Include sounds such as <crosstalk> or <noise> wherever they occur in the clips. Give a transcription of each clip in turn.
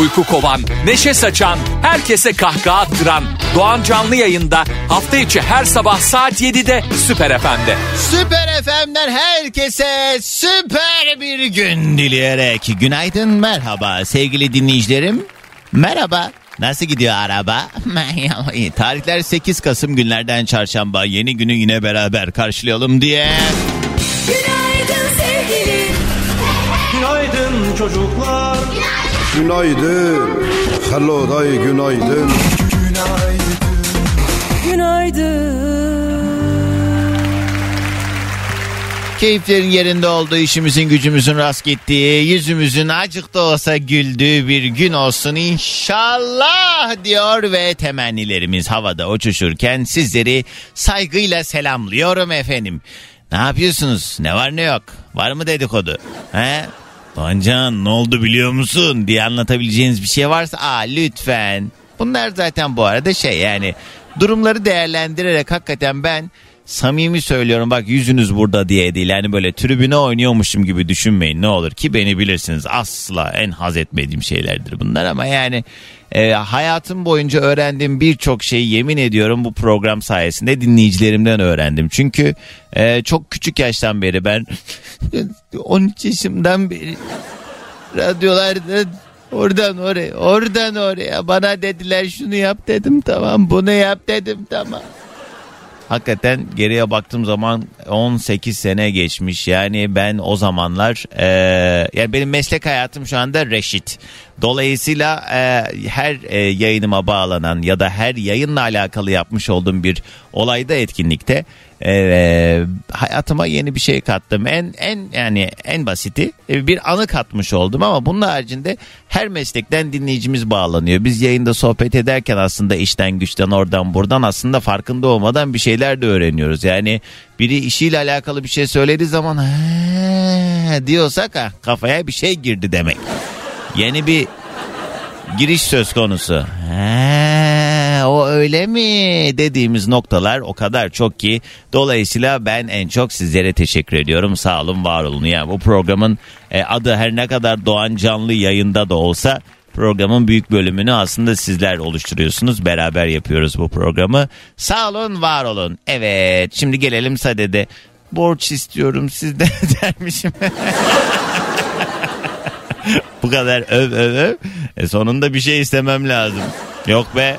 Uyku kovan, neşe saçan, herkese kahkaha attıran Doğan Canlı yayında hafta içi her sabah saat 7'de Süper FM'de. Süper FM'den herkese süper bir gün dileyerek günaydın merhaba sevgili dinleyicilerim. Merhaba. Nasıl gidiyor araba? <laughs> İyi. Tarihler 8 Kasım günlerden çarşamba yeni günü yine beraber karşılayalım diye. Günaydın sevgili. Günaydın çocuklar. Günaydın. Hello day günaydın. Günaydın. Keyiflerin yerinde olduğu, işimizin gücümüzün rast gittiği, yüzümüzün acık da olsa güldüğü bir gün olsun inşallah diyor ve temennilerimiz havada uçuşurken sizleri saygıyla selamlıyorum efendim. Ne yapıyorsunuz? Ne var ne yok? Var mı dedikodu? He? Doğancan ne oldu biliyor musun diye anlatabileceğiniz bir şey varsa aa lütfen. Bunlar zaten bu arada şey yani durumları değerlendirerek hakikaten ben samimi söylüyorum bak yüzünüz burada diye değil. Yani böyle tribüne oynuyormuşum gibi düşünmeyin ne olur ki beni bilirsiniz. Asla en haz etmediğim şeylerdir bunlar ama yani e, hayatım boyunca öğrendiğim birçok şeyi yemin ediyorum bu program sayesinde dinleyicilerimden öğrendim. Çünkü e, çok küçük yaştan beri ben <laughs> 13 yaşımdan beri radyolarda oradan oraya oradan oraya bana dediler şunu yap dedim tamam bunu yap dedim tamam. Hakikaten geriye baktığım zaman 18 sene geçmiş. Yani ben o zamanlar e, yani benim meslek hayatım şu anda reşit. Dolayısıyla e, her e, yayınıma bağlanan ya da her yayınla alakalı yapmış olduğum bir olayda etkinlikte e, hayatıma yeni bir şey kattım. En en yani en basiti e, bir anı katmış oldum ama bunun haricinde her meslekten dinleyicimiz bağlanıyor. Biz yayında sohbet ederken aslında işten güçten oradan buradan aslında farkında olmadan bir şeyler de öğreniyoruz. Yani biri işiyle alakalı bir şey söylediği zaman diyorsak ha, kafaya bir şey girdi demek. Yeni bir giriş söz konusu. He, o öyle mi dediğimiz noktalar o kadar çok ki dolayısıyla ben en çok sizlere teşekkür ediyorum. Sağ olun, var olun. Yani bu programın e, adı her ne kadar Doğan Canlı yayında da olsa programın büyük bölümünü aslında sizler oluşturuyorsunuz. Beraber yapıyoruz bu programı. Sağ olun, var olun. Evet, şimdi gelelim sadede. Borç istiyorum sizden <laughs> dermişim. <laughs> Bu kadar öv öv öv. E sonunda bir şey istemem lazım. Yok be.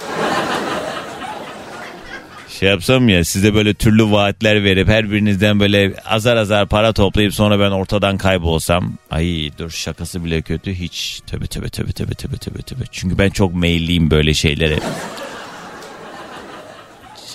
Şey yapsam ya size böyle türlü vaatler verip her birinizden böyle azar azar para toplayıp sonra ben ortadan kaybolsam. Ay dur şakası bile kötü hiç. Tövbe tövbe tövbe tövbe tövbe tövbe tövbe. Çünkü ben çok meyilliyim böyle şeylere.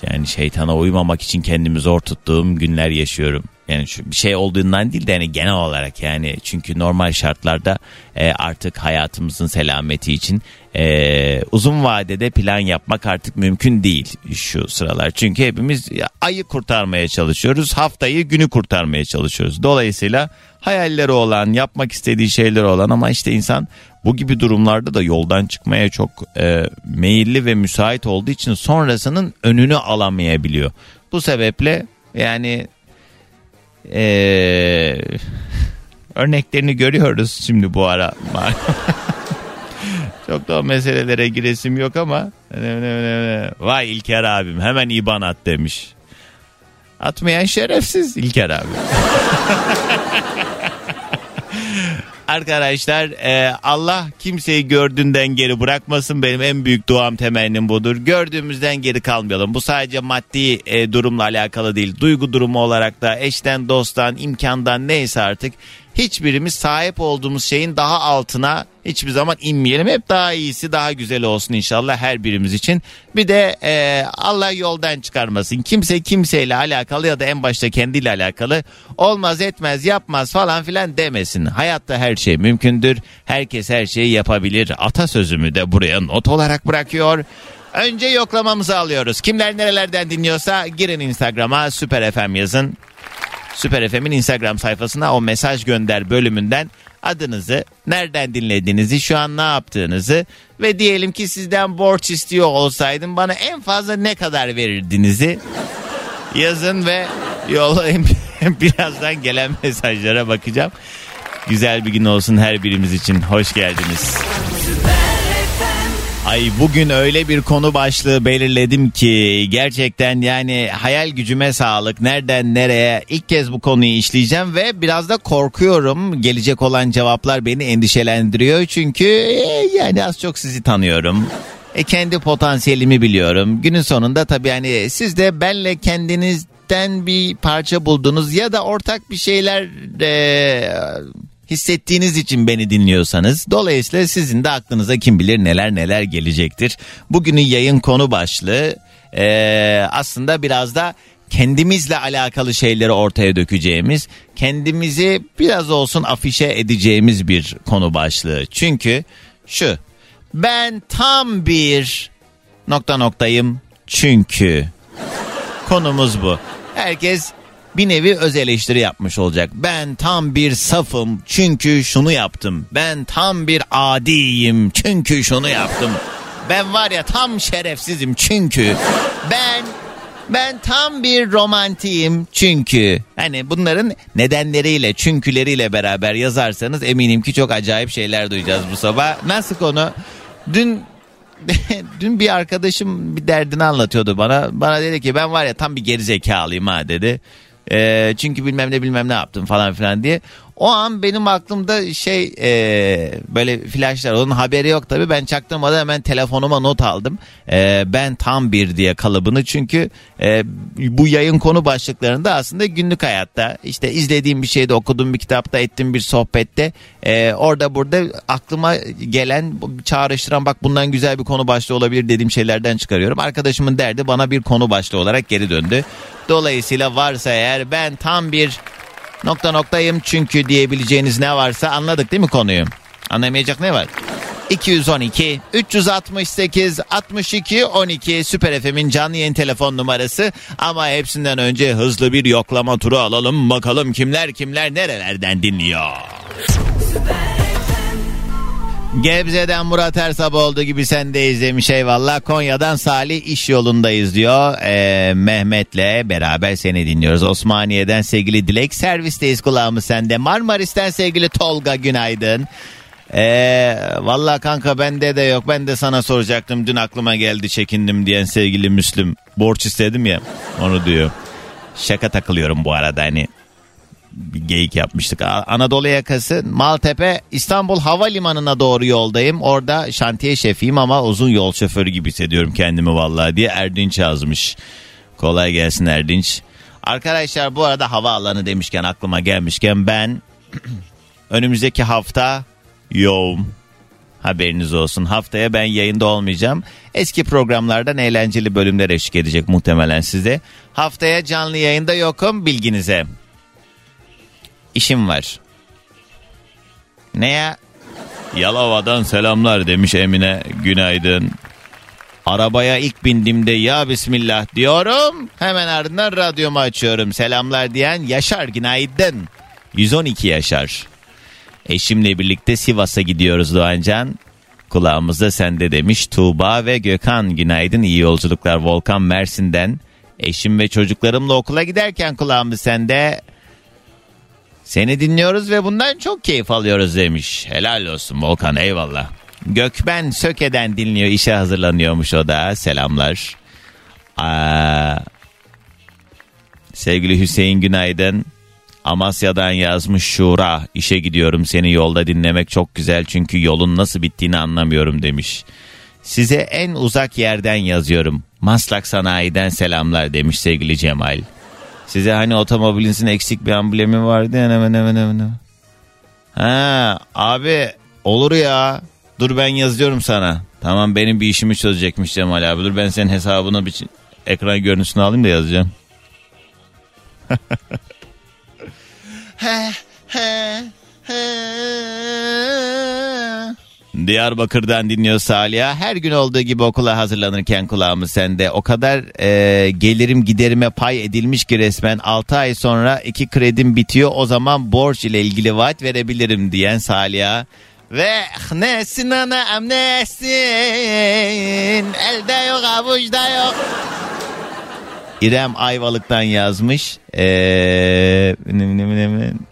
Yani şeytana uymamak için kendimi zor tuttuğum günler yaşıyorum. Yani şu bir şey olduğundan değil de yani genel olarak yani çünkü normal şartlarda e, artık hayatımızın selameti için e, uzun vadede plan yapmak artık mümkün değil şu sıralar. Çünkü hepimiz ayı kurtarmaya çalışıyoruz, haftayı günü kurtarmaya çalışıyoruz. Dolayısıyla hayalleri olan, yapmak istediği şeyler olan ama işte insan bu gibi durumlarda da yoldan çıkmaya çok e, meyilli ve müsait olduğu için sonrasının önünü alamayabiliyor. Bu sebeple yani ee, örneklerini görüyoruz şimdi bu ara. <laughs> Çok da o meselelere giresim yok ama vay İlker abim hemen İban at demiş. Atmayan şerefsiz İlker abi. <laughs> Arkadaşlar e, Allah kimseyi gördüğünden geri bırakmasın. Benim en büyük duam temennim budur. Gördüğümüzden geri kalmayalım. Bu sadece maddi e, durumla alakalı değil. Duygu durumu olarak da eşten, dosttan, imkandan neyse artık hiçbirimiz sahip olduğumuz şeyin daha altına hiçbir zaman inmeyelim. Hep daha iyisi daha güzel olsun inşallah her birimiz için. Bir de e, Allah yoldan çıkarmasın. Kimse kimseyle alakalı ya da en başta kendiyle alakalı olmaz etmez yapmaz falan filan demesin. Hayatta her şey mümkündür. Herkes her şeyi yapabilir. Atasözümü de buraya not olarak bırakıyor. Önce yoklamamızı alıyoruz. Kimler nerelerden dinliyorsa girin Instagram'a Süper FM yazın. Süper FM'in Instagram sayfasına o mesaj gönder bölümünden adınızı, nereden dinlediğinizi, şu an ne yaptığınızı ve diyelim ki sizden borç istiyor olsaydım bana en fazla ne kadar verirdinizi yazın ve yollayın. <laughs> Birazdan gelen mesajlara bakacağım. Güzel bir gün olsun her birimiz için. Hoş geldiniz. Ay bugün öyle bir konu başlığı belirledim ki gerçekten yani hayal gücüme sağlık. Nereden nereye ilk kez bu konuyu işleyeceğim ve biraz da korkuyorum. Gelecek olan cevaplar beni endişelendiriyor çünkü e, yani az çok sizi tanıyorum. E, kendi potansiyelimi biliyorum. Günün sonunda tabii yani siz de benle kendinizden bir parça buldunuz ya da ortak bir şeyler e, hissettiğiniz için beni dinliyorsanız dolayısıyla sizin de aklınıza kim bilir neler neler gelecektir. Bugünün yayın konu başlığı e, aslında biraz da kendimizle alakalı şeyleri ortaya dökeceğimiz, kendimizi biraz olsun afişe edeceğimiz bir konu başlığı. Çünkü şu ben tam bir nokta noktayım çünkü konumuz bu. Herkes bir nevi öz eleştiri yapmış olacak. Ben tam bir safım çünkü şunu yaptım. Ben tam bir adiyim çünkü şunu yaptım. Ben var ya tam şerefsizim çünkü ben ben tam bir romantiyim çünkü hani bunların nedenleriyle çünküleriyle beraber yazarsanız eminim ki çok acayip şeyler duyacağız bu sabah. Nasıl konu? Dün <laughs> dün bir arkadaşım bir derdini anlatıyordu bana. Bana dedi ki ben var ya tam bir gerizekalıyım ha dedi. Ee, çünkü bilmem ne bilmem ne yaptım falan filan diye. O an benim aklımda şey e, böyle flashlar onun haberi yok tabii ben çaktırmadan hemen telefonuma not aldım. E, ben tam bir diye kalıbını çünkü e, bu yayın konu başlıklarında aslında günlük hayatta işte izlediğim bir şeyde okuduğum bir kitapta ettiğim bir sohbette e, orada burada aklıma gelen çağrıştıran bak bundan güzel bir konu başlığı olabilir dediğim şeylerden çıkarıyorum. Arkadaşımın derdi bana bir konu başlığı olarak geri döndü. Dolayısıyla varsa eğer ben tam bir nokta noktayım çünkü diyebileceğiniz ne varsa anladık değil mi konuyu? Anlamayacak ne var? 212 368 62 12 Süper FM'in canlı yayın telefon numarası ama hepsinden önce hızlı bir yoklama turu alalım bakalım kimler kimler nerelerden dinliyor. Gebze'den Murat Ersab olduğu gibi sen de izlemiş eyvallah. Konya'dan Salih iş yolundayız diyor. Ee, Mehmet'le beraber seni dinliyoruz. Osmaniye'den sevgili Dilek servisteyiz kulağımız sende. Marmaris'ten sevgili Tolga günaydın. Ee, Valla kanka bende de yok ben de sana soracaktım dün aklıma geldi çekindim diyen sevgili Müslüm. Borç istedim ya onu diyor. Şaka takılıyorum bu arada hani bir geyik yapmıştık. Anadolu yakası Maltepe İstanbul Havalimanı'na doğru yoldayım. Orada şantiye şefiyim ama uzun yol şoförü gibi hissediyorum kendimi vallahi diye Erdinç yazmış. Kolay gelsin Erdinç. Arkadaşlar bu arada havaalanı demişken aklıma gelmişken ben <clears throat> önümüzdeki hafta yoğum. Haberiniz olsun. Haftaya ben yayında olmayacağım. Eski programlardan eğlenceli bölümler eşlik edecek muhtemelen size. Haftaya canlı yayında yokum bilginize. İşim var. Ne ya? Yalova'dan selamlar demiş Emine. Günaydın. Arabaya ilk bindiğimde ya bismillah diyorum. Hemen ardından radyomu açıyorum. Selamlar diyen Yaşar günaydın. 112 Yaşar. Eşimle birlikte Sivas'a gidiyoruz Doğancan. Kulağımızda sende demiş Tuğba ve Gökhan günaydın iyi yolculuklar Volkan Mersin'den. Eşim ve çocuklarımla okula giderken kulağımız sende. Seni dinliyoruz ve bundan çok keyif alıyoruz demiş. Helal olsun Volkan eyvallah. Gökben Söke'den dinliyor işe hazırlanıyormuş o da selamlar. Aa, sevgili Hüseyin günaydın. Amasya'dan yazmış Şura işe gidiyorum seni yolda dinlemek çok güzel çünkü yolun nasıl bittiğini anlamıyorum demiş. Size en uzak yerden yazıyorum. Maslak Sanayi'den selamlar demiş sevgili Cemal. Size hani otomobilinizin eksik bir amblemi vardı ya hemen hemen hemen. hemen. Ha abi olur ya. Dur ben yazıyorum sana. Tamam benim bir işimi çözecekmiş Cemal abi. Dur ben senin hesabına bir ekran görüntüsünü alayım da yazacağım. <laughs> <laughs> Diyarbakır'dan dinliyor Salih'a. Her gün olduğu gibi okula hazırlanırken kulağımız sende. O kadar e, gelirim giderime pay edilmiş ki resmen 6 ay sonra iki kredim bitiyor. O zaman borç ile ilgili vaat verebilirim diyen Salih'a. Ve nesin anam nesin elde yok avuçta yok. İrem Ayvalık'tan yazmış. Ee,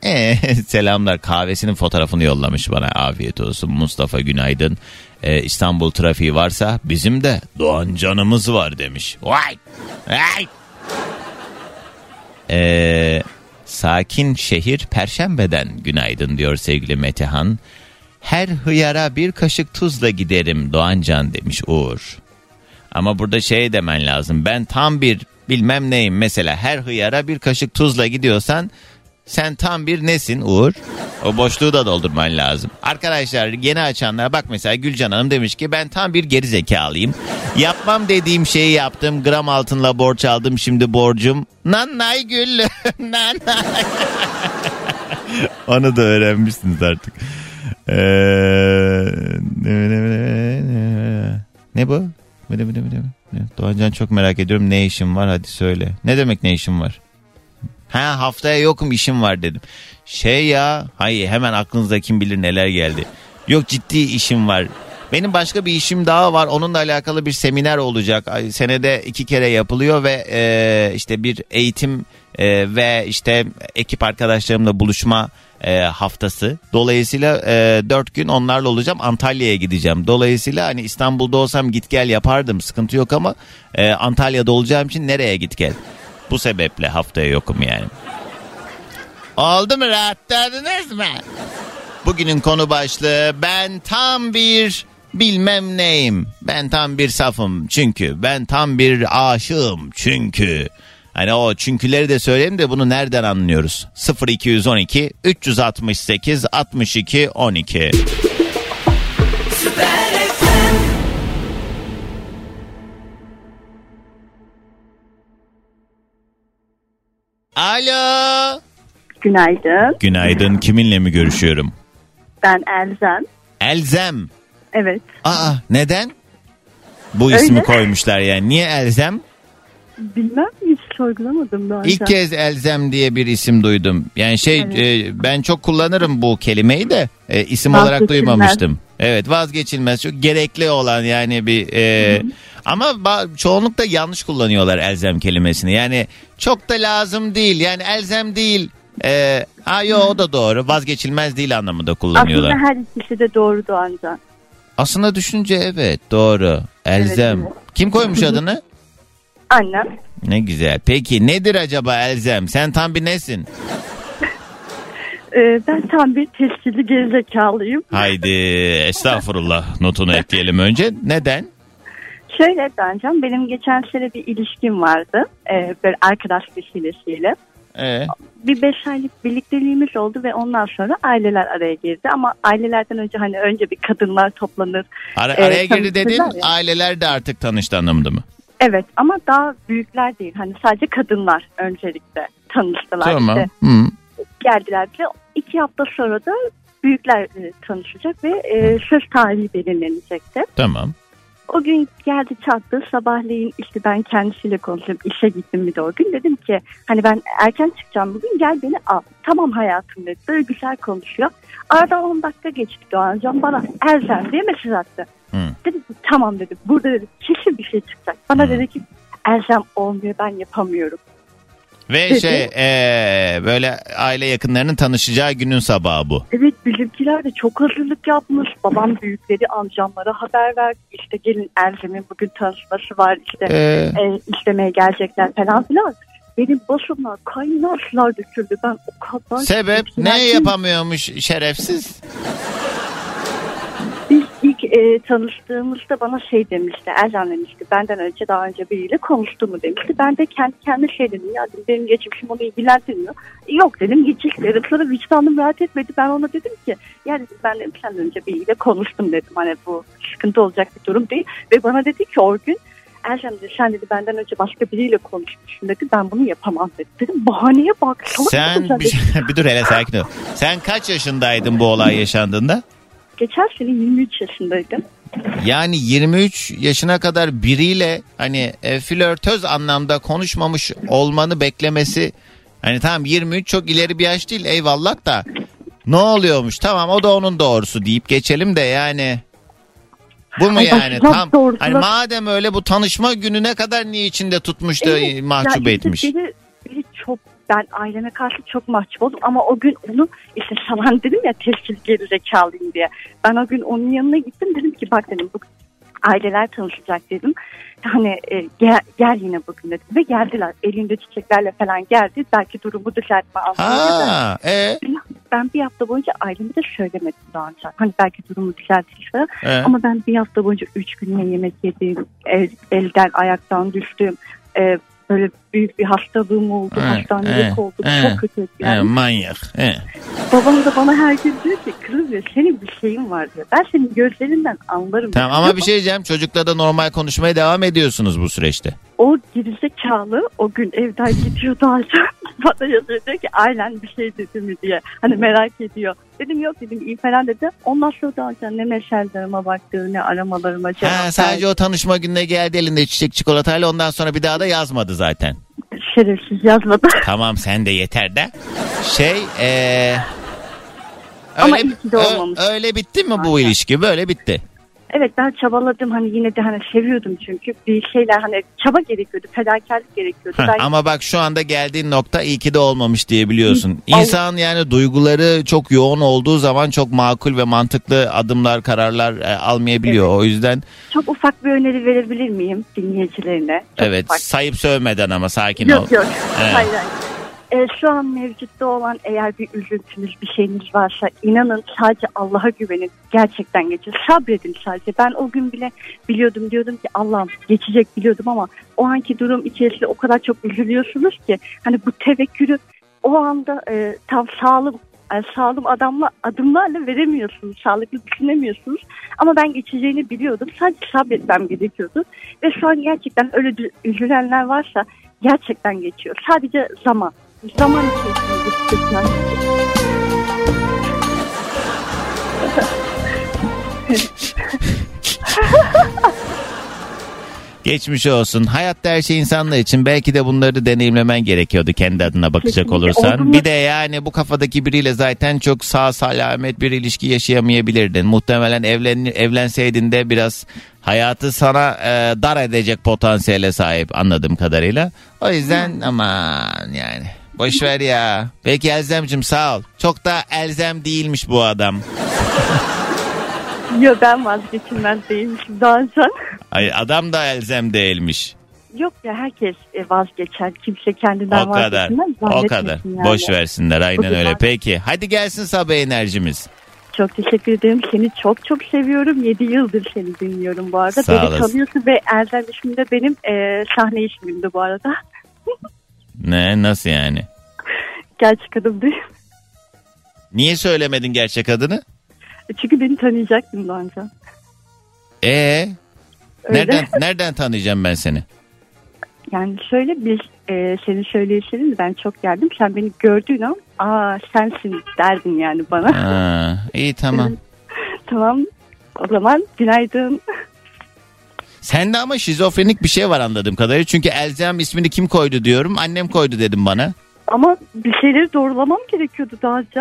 ee, <laughs> selamlar kahvesinin fotoğrafını yollamış bana afiyet olsun. Mustafa günaydın. Ee, İstanbul trafiği varsa bizim de Doğan canımız var demiş. Vay! Vay! Ee, sakin şehir Perşembe'den günaydın diyor sevgili Metehan. Her hıyara bir kaşık tuzla giderim Doğancan demiş Uğur. Ama burada şey demen lazım. Ben tam bir bilmem neyim mesela her hıyara bir kaşık tuzla gidiyorsan sen tam bir nesin Uğur? O boşluğu da doldurman lazım. Arkadaşlar yeni açanlar bak mesela Gülcan Hanım demiş ki ben tam bir geri zekalıyım. Yapmam dediğim şeyi yaptım. Gram altınla borç aldım şimdi borcum. Nanay gül. Nanay. Onu da öğrenmişsiniz artık. Ee, ne bu? Ne ne ne ne? Doğancan çok merak ediyorum ne işim var hadi söyle. Ne demek ne işim var? Ha haftaya yokum işim var dedim. Şey ya hayır hemen aklınızda kim bilir neler geldi. Yok ciddi işim var. Benim başka bir işim daha var. Onunla alakalı bir seminer olacak. Senede iki kere yapılıyor ve e, işte bir eğitim e, ve işte ekip arkadaşlarımla buluşma e, haftası. Dolayısıyla e, dört gün onlarla olacağım. Antalya'ya gideceğim. Dolayısıyla hani İstanbul'da olsam git gel yapardım. Sıkıntı yok ama e, Antalya'da olacağım için nereye git gel? Bu sebeple haftaya yokum yani. Oldu mu rahatladınız mı? Bugünün konu başlığı ben tam bir bilmem neyim. Ben tam bir safım çünkü. Ben tam bir aşığım çünkü. Hani o çünküleri de söyleyeyim de bunu nereden anlıyoruz? 0212 368 62 12. Süper FM Alo. Günaydın. Günaydın kiminle mi görüşüyorum? Ben Elzem. Elzem. Evet. Aa neden? Bu ismi Öyle. koymuşlar yani. Niye Elzem? Bilmem hiç sorgulamadım daha İlk önce. kez Elzem diye bir isim duydum. Yani şey Evet. e, ben çok kullanırım bu kelimeyi de e, isim olarak duymamıştım. Evet vazgeçilmez çok gerekli olan yani bir e, ama ba- çoğunlukla yanlış kullanıyorlar elzem kelimesini. Yani çok da lazım değil yani elzem değil. E, yo o da doğru vazgeçilmez değil anlamında kullanıyorlar. Aslında her ikisi de doğru Doğancan. Aslında düşünce evet doğru elzem. Evet, Kim koymuş adını? Annem. Ne güzel. Peki nedir acaba Elzem? Sen tam bir nesin? e, ben tam bir tescilli gerizekalıyım. Haydi estağfurullah notunu ekleyelim önce. Neden? Şöyle Doğancan benim geçen sene bir ilişkim vardı. E, böyle arkadaş vesilesiyle. Ee, Bir beş aylık birlikteliğimiz oldu ve ondan sonra aileler araya girdi. Ama ailelerden önce hani önce bir kadınlar toplanır. ara- Evet, araya girdi dedin ya. aileler de artık tanıştı anlamında mı? Evet ama daha büyükler değil. Hani sadece kadınlar öncelikle tanıştılar. Tamam. İşte Hı. geldiler ve iki hafta sonra da büyükler e, tanışacak ve e, söz tarihi belirlenecekti. Tamam. O gün geldi çattı sabahleyin işte ben kendisiyle konuştum işe gittim bir de o gün dedim ki hani ben erken çıkacağım bugün gel beni al. Tamam hayatım dedi böyle güzel konuşuyor. Aradan 10 dakika geçti Doğancan bana Elzem diye mesaj attı. Hı. Dedim ki tamam dedim burada dedi kesin bir şey çıkacak. Bana dedi ki Elzem olmuyor ben yapamıyorum. Ve Dedi. şey ee, böyle aile yakınlarının tanışacağı günün sabahı bu. Evet bizimkiler de çok hazırlık yapmış. Babam büyükleri amcamlara haber verdi. İşte gelin Elzem'in bugün tanışması var. İşte Ee, e, istemeye gelecekler falan filan. Benim başımdan kaynar sular döküldü. Ben o kadar... sebep ne yapamıyormuş şerefsiz? E, tanıştığımızda bana şey demişti. Ercan demişti. Benden önce daha önce biriyle konuştu mu demişti. Ben de kendi kendime şey dedim. Ya dedim, benim geçmişim onu ilgilendirmiyor. Yok dedim geçecek dedim. Sonra vicdanım rahat etmedi. Ben ona dedim ki ya dedim ben dedim senden önce biriyle konuştum dedim. Hani bu sıkıntı olacak bir durum değil. Ve bana dedi ki o gün Ercan dedi sen dedi benden önce başka biriyle konuşmuşsun dedi. Ben bunu yapamam dedi. Dedim bahaneye bak. Sen bir, <laughs> bir dur hele sakin ol. Sen kaç yaşındaydın bu olay yaşandığında? Geçen sene 23 yaşındaydım. Yani 23 yaşına kadar biriyle hani e, flörtöz anlamda konuşmamış olmanı beklemesi hani tamam 23 çok ileri bir yaş değil eyvallah da ne oluyormuş tamam o da onun doğrusu deyip geçelim de yani bu mu Ay, yani tam doğrusu hani madem öyle bu tanışma gününe kadar niye içinde tutmuş da Evet, mahcup ya işte etmiş. Çok ben aileme karşı çok mahcup oldum ama o gün onu işte salan dedim ya tescil geri zekalıyım diye. Ben o gün onun yanına gittim dedim ki bak dedim bu aileler tanışacak dedim. Hani e, gel, gel yine bugün dedim ve geldiler elinde çiçeklerle falan geldi belki durumu düzeltme anlamında. E, Ben bir hafta boyunca aileme de söylemedim daha önce. Hani belki durumu düzeltir falan. e. Ama ben bir hafta boyunca üç günle yemek yedim. El, elden ayaktan düştüm. Ee, böyle büyük bir hastalığım oldu. Evet, Hastanelik evet, oldum. evet. Çok kötü yani. manyak. E. Babam da bana her gün diyor ki kızım diyor senin bir şeyin var diyor. Ben senin gözlerinden anlarım. Tamam diyor. ama bir şey diyeceğim çocukla da normal konuşmaya devam ediyorsunuz bu süreçte. O gerizekalı o gün evden gidiyor daha sonra <laughs> bana yazıyor diyor ki ailen bir şey dedi mi diye. Hani merak ediyor. Dedim yok dedim iyi falan dedi. Ondan sonra daha sonra ne mesajlarıma baktı ne aramalarıma cevap Ha, sadece o tanışma gününe geldi elinde çiçek çikolatayla ondan sonra bir daha da yazmadı zaten. şerefsiz yazmadı. <laughs> Tamam sen de yeter de. Şey eee Ama öyle, iyi ki de ö- olmamış. öyle bitti mi bu Aynen. ilişki? Böyle bitti. Evet ben çabaladım hani yine de hani seviyordum çünkü bir şeyler hani çaba gerekiyordu fedakarlık gerekiyordu. Heh, ben ama bak şu anda geldiğin nokta iyi ki de olmamış diye biliyorsun. İnsan yani duyguları çok yoğun olduğu zaman çok makul ve mantıklı adımlar, kararlar e, almayabiliyor. O yüzden çok ufak bir öneri verebilir miyim dinleyicilerine? Çok evet ufak. sayıp sövmeden ama sakin ol. Yok yok. Evet. Hayır hayır. Ee, şu an mevcutta olan eğer bir üzüntünüz bir şeyiniz varsa inanın sadece Allah'a güvenin gerçekten geçer. Sabredin sadece. Ben o gün bile biliyordum diyordum ki Allah'ım geçecek biliyordum ama o anki durum içerisinde o kadar çok üzülüyorsunuz ki hani bu tevekkülü o anda e, tam sağlam yani sağlam adamla adımlarla veremiyorsunuz. Sağlıklı düşünemiyorsunuz. Ama ben geçeceğini biliyordum. Sadece sabretmem gerekiyordu. Ve şu an gerçekten öyle üzülenler varsa gerçekten geçiyor. Sadece zaman. Zaman içerisinde geçecekler. Geçmiş olsun. Hayatta her şey insanlar için. Belki de bunları deneyimlemen gerekiyordu kendi adına bakacak Kesinlikle. olursan. Bir de yani bu kafadaki biriyle zaten çok sağ salamet bir ilişki yaşayamayabilirdin. Muhtemelen evlen, evlenseydin de biraz hayatı sana e, dar edecek potansiyele sahip anladığım kadarıyla. O yüzden aman yani boş ver ya. Peki Elzemcim sağ ol. Çok da elzem değilmiş bu adam. Yok ben vazgeçilmez değilmişim daha önce. Ay, adam da elzem değilmiş. Yok ya herkes e, vazgeçer. Kimse kendinden O kadar. vazgeçmez. O kadar. yani. Boş versinler aynen öyle. var. Peki hadi gelsin sabah enerjimiz. Çok teşekkür ederim. Seni çok çok seviyorum. 7 yıldır seni dinliyorum bu arada. Sağ Beni olasın. tanıyorsun ve Erdem ismim de benim e, sahne ismim de bu arada. <laughs> Ne nasıl yani? Gerçek adım değil. Niye söylemedin gerçek adını? Çünkü beni tanıyacaktın daha önce. Ee, Öyle. nereden nereden tanıyacağım ben seni? Yani şöyle biz e, senin söyleyişlerin ben çok geldim. Sen beni gördüğün an aa sensin derdin yani bana. Ha, iyi tamam. <laughs> tamam o zaman günaydın. Sende ama şizofrenik bir şey var anladığım kadarıyla. Çünkü Elzem ismini kim koydu diyorum. Annem koydu dedim bana. Ama bir şeyleri doğrulamam gerekiyordu daha önce.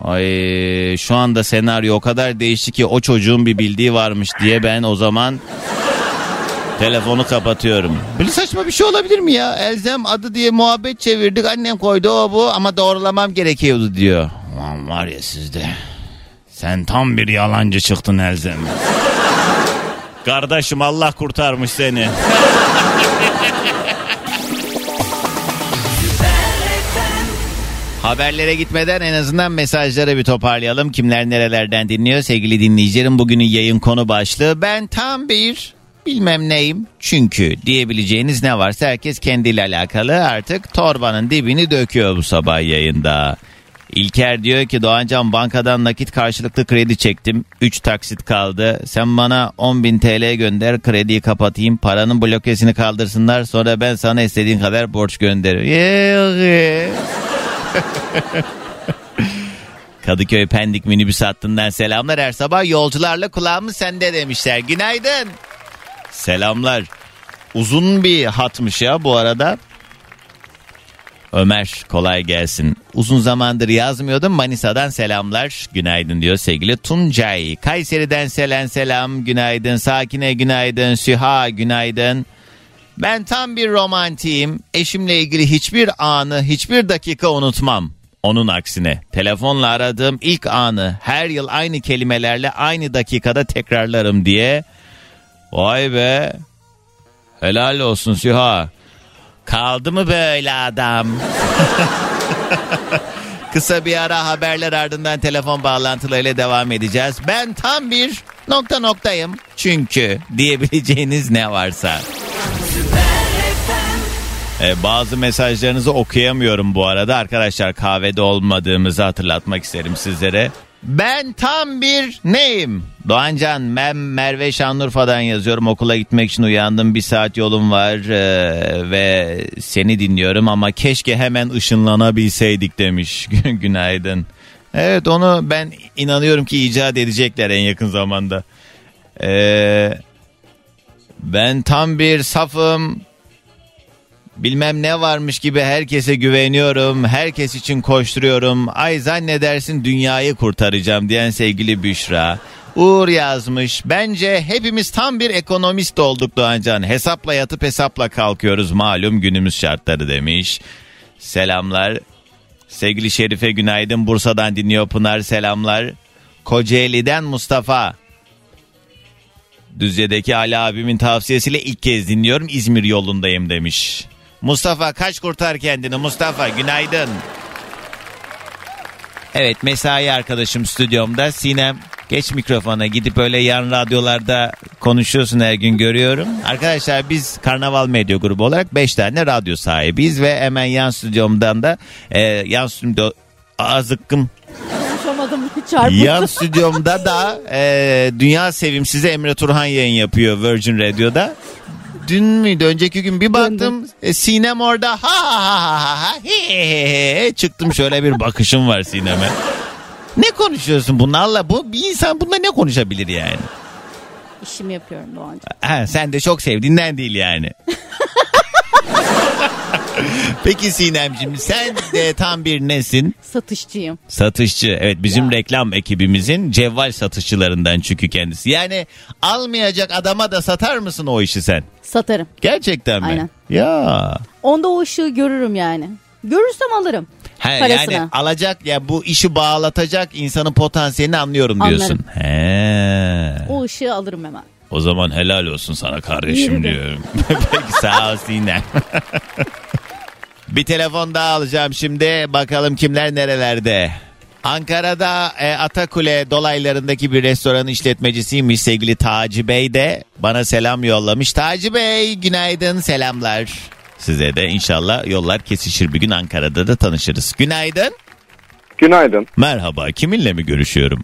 Ay şu anda senaryo o kadar değişti ki o çocuğun bir bildiği varmış diye ben o zaman telefonu kapatıyorum. Böyle saçma bir şey olabilir mi ya? Elzem adı diye muhabbet çevirdik. Annem koydu o bu ama doğrulamam gerekiyordu diyor. Ulan var ya sizde. Sen tam bir yalancı çıktın Elzem. Kardeşim Allah kurtarmış seni. Haberlere gitmeden en azından mesajları bir toparlayalım. Kimler nerelerden dinliyor sevgili dinleyicilerim. Bugünün yayın konu başlığı ben tam bir bilmem neyim çünkü diyebileceğiniz ne varsa herkes kendiyle alakalı artık torbanın dibini döküyor bu sabah yayında. İlker diyor ki Doğancan bankadan nakit karşılıklı kredi çektim. 3 taksit kaldı. Sen bana 10.000 TL gönder krediyi kapatayım. Paranın blokesini kaldırsınlar. Sonra ben sana istediğin kadar borç gönderirim. <laughs> Kadıköy Pendik minibüs hattından selamlar. Her sabah yolcularla kulağımız sende demişler. Günaydın. Selamlar. Uzun bir hatmış ya bu arada. Ömer kolay gelsin. Uzun zamandır yazmıyordum. Manisa'dan selamlar. Günaydın diyor sevgili Tuncay. Kayseri'den selen selam. Günaydın. Sakine günaydın. Süha günaydın. Ben tam bir romantiyim. Eşimle ilgili hiçbir anı, hiçbir dakika unutmam. Onun aksine telefonla aradığım ilk anı her yıl aynı kelimelerle aynı dakikada tekrarlarım diye. Vay be. Helal olsun Süha. Kaldı mı böyle adam? <laughs> Kısa bir ara haberler ardından telefon bağlantılarıyla devam edeceğiz. Ben tam bir nokta noktayım. Çünkü diyebileceğiniz ne varsa. Ee, bazı mesajlarınızı okuyamıyorum bu arada. Arkadaşlar kahvede olmadığımızı hatırlatmak isterim sizlere. Ben tam bir neyim? Doğancan ben Merve Şanlıurfa'dan yazıyorum. Okula gitmek için uyandım. Bir saat yolum var ee, ve seni dinliyorum ama keşke hemen ışınlanabilseydik demiş. <laughs> Günaydın. Evet onu ben inanıyorum ki icat edecekler en yakın zamanda. Ee, ben tam bir safım. Bilmem ne varmış gibi herkese güveniyorum. Herkes için koşturuyorum. Ay zannedersin dünyayı kurtaracağım diyen sevgili Büşra. Uğur yazmış. Bence hepimiz tam bir ekonomist olduk Doğancan. Hesapla yatıp hesapla kalkıyoruz malum günümüz şartları demiş. Selamlar. Sevgili Şerife günaydın. Bursa'dan dinliyor Pınar selamlar. Kocaeli'den Mustafa. Düzce'deki Ali abimin tavsiyesiyle ilk kez dinliyorum. İzmir yolundayım demiş. Mustafa kaç kurtar kendini Mustafa günaydın. Evet mesai arkadaşım stüdyomda Sinem geç mikrofona gidip öyle yan radyolarda konuşuyorsun her gün görüyorum. Arkadaşlar biz Karnaval Medya Grubu olarak 5 tane radyo sahibiyiz ve hemen yan stüdyomdan da e, yan stüdyo azıkkım Konuşamadım çarpıntı. Yan stüdyomda da e, Dünya Sevimsizi Emre Turhan yayın yapıyor Virgin Radio'da. Dün müydü önceki gün bir baktım e, Sinem orada ha ha ha ha ha he, he, he. çıktım şöyle bir bakışım var Sinem'e. Ne konuşuyorsun bunlarla? Bu bir insan bununla ne konuşabilir yani? İşimi yapıyorum Doğancığım. Ha, sen de çok sevdiğinden değil yani. <laughs> Peki Sinemciğim sen de tam bir nesin? Satışçıyım. Satışçı. Evet bizim reklam ekibimizin cevval satışçılarından çünkü kendisi. Yani almayacak adama da satar mısın o işi sen? Satarım. Gerçekten mi? Aynen. Ya. Onda o ışığı görürüm yani. Görürsem alırım. He, Parasına. yani alacak ya bu işi bağlatacak insanın potansiyelini anlıyorum Anlarım. diyorsun. He. O ışığı alırım hemen. O zaman helal olsun sana kardeşim Yürü be. diyorum. <laughs> Peki sağ ol Sinem. <laughs> Bir telefon daha alacağım şimdi. Bakalım kimler nerelerde. Ankara'da e, Atakule dolaylarındaki bir restoranın işletmecisiymiş sevgili Taci Bey de bana selam yollamış. Taci Bey günaydın selamlar. Size de inşallah yollar kesişir bir gün Ankara'da da tanışırız. Günaydın. Günaydın. Merhaba kiminle mi görüşüyorum?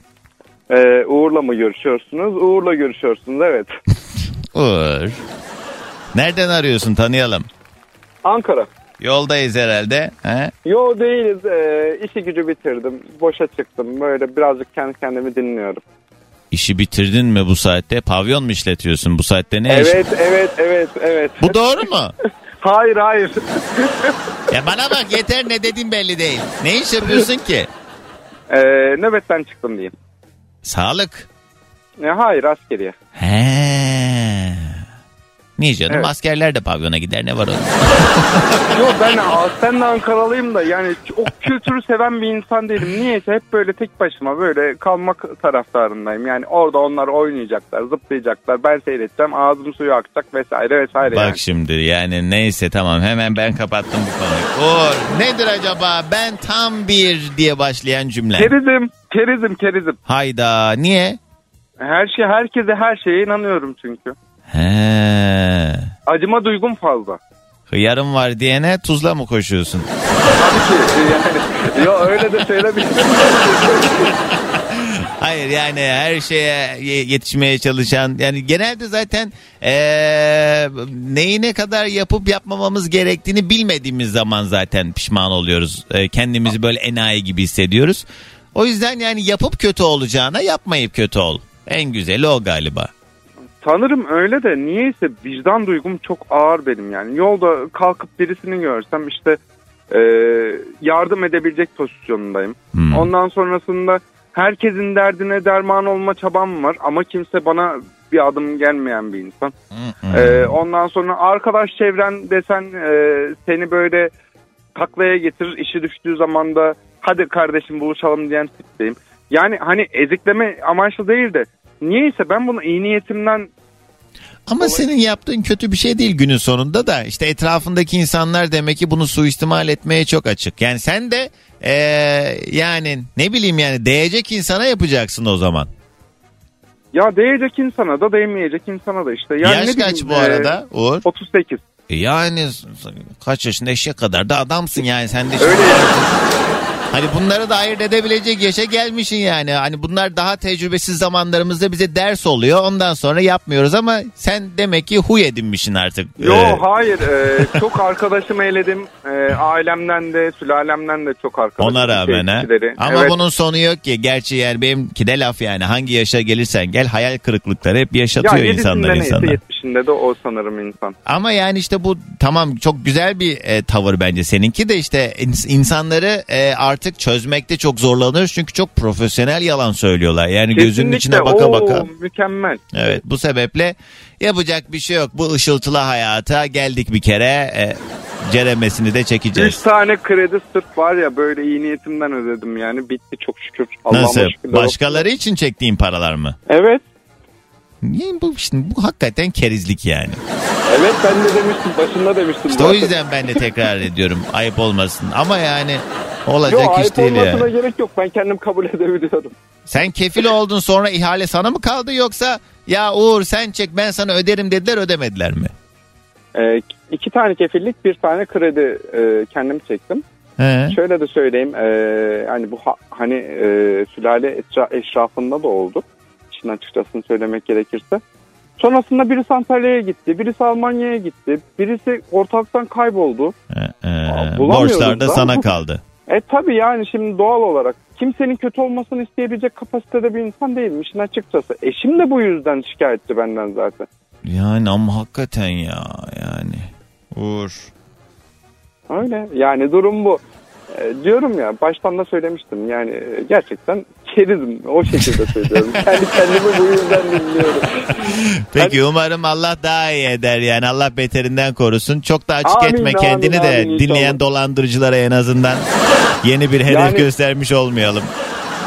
Ee, Uğur'la mı görüşüyorsunuz? Uğur'la görüşüyorsunuz evet. <laughs> Uğur. Nereden arıyorsun tanıyalım. Ankara. Yoldayız herhalde. He? Yo değiliz. Ee, işi gücü bitirdim. Boşa çıktım. Böyle birazcık kendi kendimi dinliyorum. İşi bitirdin mi bu saatte? Pavyon mu işletiyorsun bu saatte? Ne iş? Evet evet evet evet. Bu doğru mu? <laughs> Hayır hayır. ya bana bak yeter ne dediğin belli değil. Ne iş yapıyorsun ki? Ee, nöbetten çıktım diyeyim. Sağlık. E, hayır askeriye. He. Niye canım? Evet. Askerler de pavyona gider ne var onun? <laughs> Yo ben aslen Ankaralıyım da yani o kültürü seven bir insan değilim. Niyeyse hep böyle tek başıma böyle kalmak taraftarındayım. Yani orada onlar oynayacaklar, zıplayacaklar. Ben seyredeceğim, ağzım suyu akacak vesaire vesaire Bak yani. şimdi yani neyse tamam hemen ben kapattım bu konuyu. Uğur nedir acaba ben tam bir diye başlayan cümle. Kerizim, kerizim, kerizim. Hayda niye? Her şey, herkese her şeye inanıyorum çünkü. He. Acıma duygum fazla. Hıyarım var diyene tuzla mı koşuyorsun? Tabii ki yani. Yo öyle de söylemiştim. Hayır yani her şeye ye- yetişmeye çalışan yani genelde zaten eee neyi ne kadar yapıp yapmamamız gerektiğini bilmediğimiz zaman zaten pişman oluyoruz. Eee, kendimizi böyle enayi gibi hissediyoruz. O yüzden yani yapıp kötü olacağına yapmayıp kötü ol. En güzeli o galiba. Sanırım öyle de niyeyse vicdan duygum çok ağır benim yani. Yolda kalkıp birisini görsem işte e, yardım edebilecek pozisyondayım. Hmm. Ondan sonrasında herkesin derdine derman olma çabam var ama kimse bana bir adım gelmeyen bir insan. Hmm. Ee, ondan sonra arkadaş çevren desen e, seni böyle taklaya getirir işi düştüğü zaman da hadi kardeşim buluşalım diyen tipteyim. Yani hani ezikleme amaçlı değil de niyeyse ben bunu iyi niyetimden Ama senin yaptığın kötü bir şey değil günün sonunda da işte etrafındaki insanlar demek ki bunu suistimal etmeye çok açık. Yani sen de eee, yani ne bileyim yani değecek insana yapacaksın o zaman. ya değecek insana da değmeyecek insana da işte. Yani Yaş ne kaç bu e, arada Uğur? 38. E Yani kaç yaşında eşek kadar da adamsın yani sen de. Öyle yani. <laughs> Hani bunları da ayırt edebilecek yaşa gelmişsin yani. Hani bunlar daha tecrübesiz zamanlarımızda bize ders oluyor. Ondan sonra yapmıyoruz ama sen demek ki huy edinmişsin artık. Yo Ee, hayır e, <laughs> çok arkadaşım eyledim. E, ailemden de sülalemden de çok arkadaşım. Ona rağmen ha. Ama Evet. bunun sonu yok ki. Gerçi yani benimki de laf yani. Hangi yaşa gelirsen gel hayal kırıklıkları hep ya yaşatıyor yedisinde insanlar neyse insana. yetmişinde de o sanırım insan. Ama yani işte bu tamam çok güzel bir e, tavır bence seninki de işte ins- insanları e, artık çözmekte çok zorlanıyoruz çünkü çok profesyonel yalan söylüyorlar. Yani gözünün Kesinlikle. içine baka Oo, baka. Mükemmel. Evet bu sebeple yapacak bir şey yok. Bu ışıltılı hayata geldik bir kere. E, ceremesini de Üç çekeceğiz. tane kredi sırf var ya böyle iyi niyetimden ödedim yani bitti çok şükür. Allah'ıma Nasıl? şükürler olsun. Başkaları için çektiğin paralar mı? Evet. Niye bu şimdi bu hakikaten kerizlik yani. Evet ben de demiştim başında demiştim. İşte o yüzden ben de tekrar ediyorum. <laughs> Ayıp olmasın. Ama yani olacak Yok iş ayıp değil olmasına yani. gerek yok ben kendim kabul <laughs> edebiliyorum. Sen kefil oldun sonra ihale sana mı kaldı yoksa ya Uğur sen çek ben sana öderim dediler ödemediler mi? Ee, iki tane kefillik bir tane kredi e, kendim çektim. He. Şöyle de söyleyeyim e, hani bu ha- hani e, sülale etra- eşrafında da oldu. İşin açıkçası söylemek gerekirse. Sonrasında birisi Antalya'ya gitti, birisi Almanya'ya gitti, birisi ortalıktan kayboldu. He. Aa, bulamıyoruz Borçlar da da. sana kaldı. <laughs> E tabi yani şimdi doğal olarak kimsenin kötü olmasını isteyebilecek kapasitede bir insan değilim işin açıkçası. Eşim de bu yüzden şikayetçi benden zaten. Yani ama hakikaten ya yani. Uğur. Öyle yani durum bu. E, diyorum ya baştan da söylemiştim yani e, gerçekten kerizim o şekilde <laughs> söylüyorum. Kendi kendimi bu yüzden dinliyorum. Peki umarım Allah daha iyi eder yani Allah beterinden korusun. Çok da açık Amin, etme amin, kendini de amin, dinleyen inşallah. dolandırıcılara en azından yeni bir hedef Yani- göstermiş olmayalım.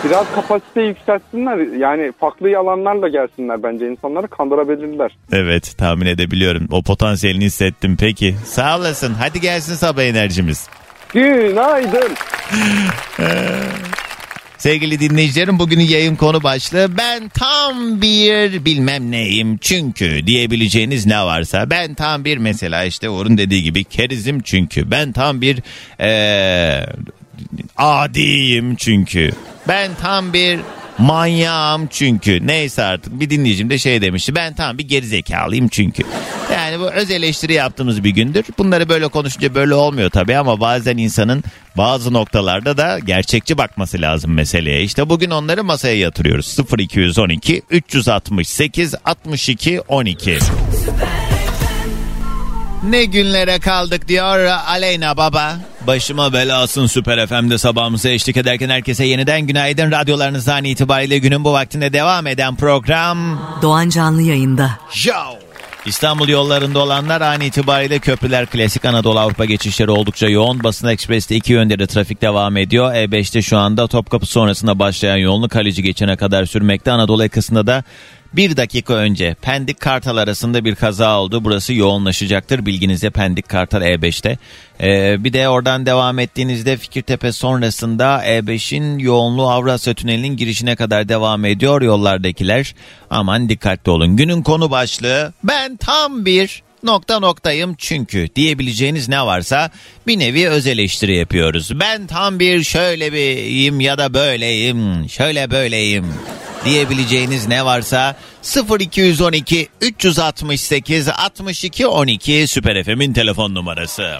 Biraz kapasite yükseltsinler yani farklı yalanlarla gelsinler bence insanları kandırabilirler. Evet tahmin edebiliyorum. O potansiyelini hissettim. Peki sağ olasın. Hadi gelsin sabah enerjimiz. Günaydın. Sevgili dinleyicilerim bugünün yayın konu başlığı ben tam bir bilmem neyim çünkü diyebileceğiniz ne varsa. Ben tam bir mesela işte Uğur'un dediği gibi kerizim çünkü. Ben tam bir eee adiyim çünkü. Ben tam bir manyağım çünkü. Neyse artık bir dinleyicim de şey demişti ben tam bir gerizekalıyım çünkü bu öz eleştiri yaptığımız bir gündür bunları böyle konuşunca böyle olmuyor tabii ama bazen insanın bazı noktalarda da gerçekçi bakması lazım meseleye işte bugün onları masaya yatırıyoruz 0212 368 62 12 ne günlere kaldık diyor Aleyna Baba. Başıma belasın Süper FM'de sabahımıza eşlik ederken herkese yeniden günaydın. Radyolarınızdan itibariyle günün bu vaktinde devam eden program Doğan Canlı yayında. Show. İstanbul yollarında olanlar an itibariyle köprüler klasik Anadolu Avrupa geçişleri oldukça yoğun. Basın Ekspres'te iki yönde de trafik devam ediyor. E5'te şu anda Topkapı sonrasında başlayan yoğunluk Halici geçene kadar sürmekte. Anadolu yakasında da bir dakika önce Pendik Kartal arasında bir kaza oldu. Burası yoğunlaşacaktır. Bilginize Pendik Kartal E5'te. Ee, bir de oradan devam ettiğinizde Fikirtepe sonrasında E5'in yoğunluğu Avrasya Tüneli'nin girişine kadar devam ediyor yollardakiler. Aman dikkatli olun. Günün konu başlığı ben tam bir nokta noktayım çünkü diyebileceğiniz ne varsa bir nevi öz eleştiri yapıyoruz. Ben tam bir şöyle biriyim ya da böyleyim, şöyle böyleyim diyebileceğiniz ne varsa 0212 368 62 12 Süper FM'in telefon numarası.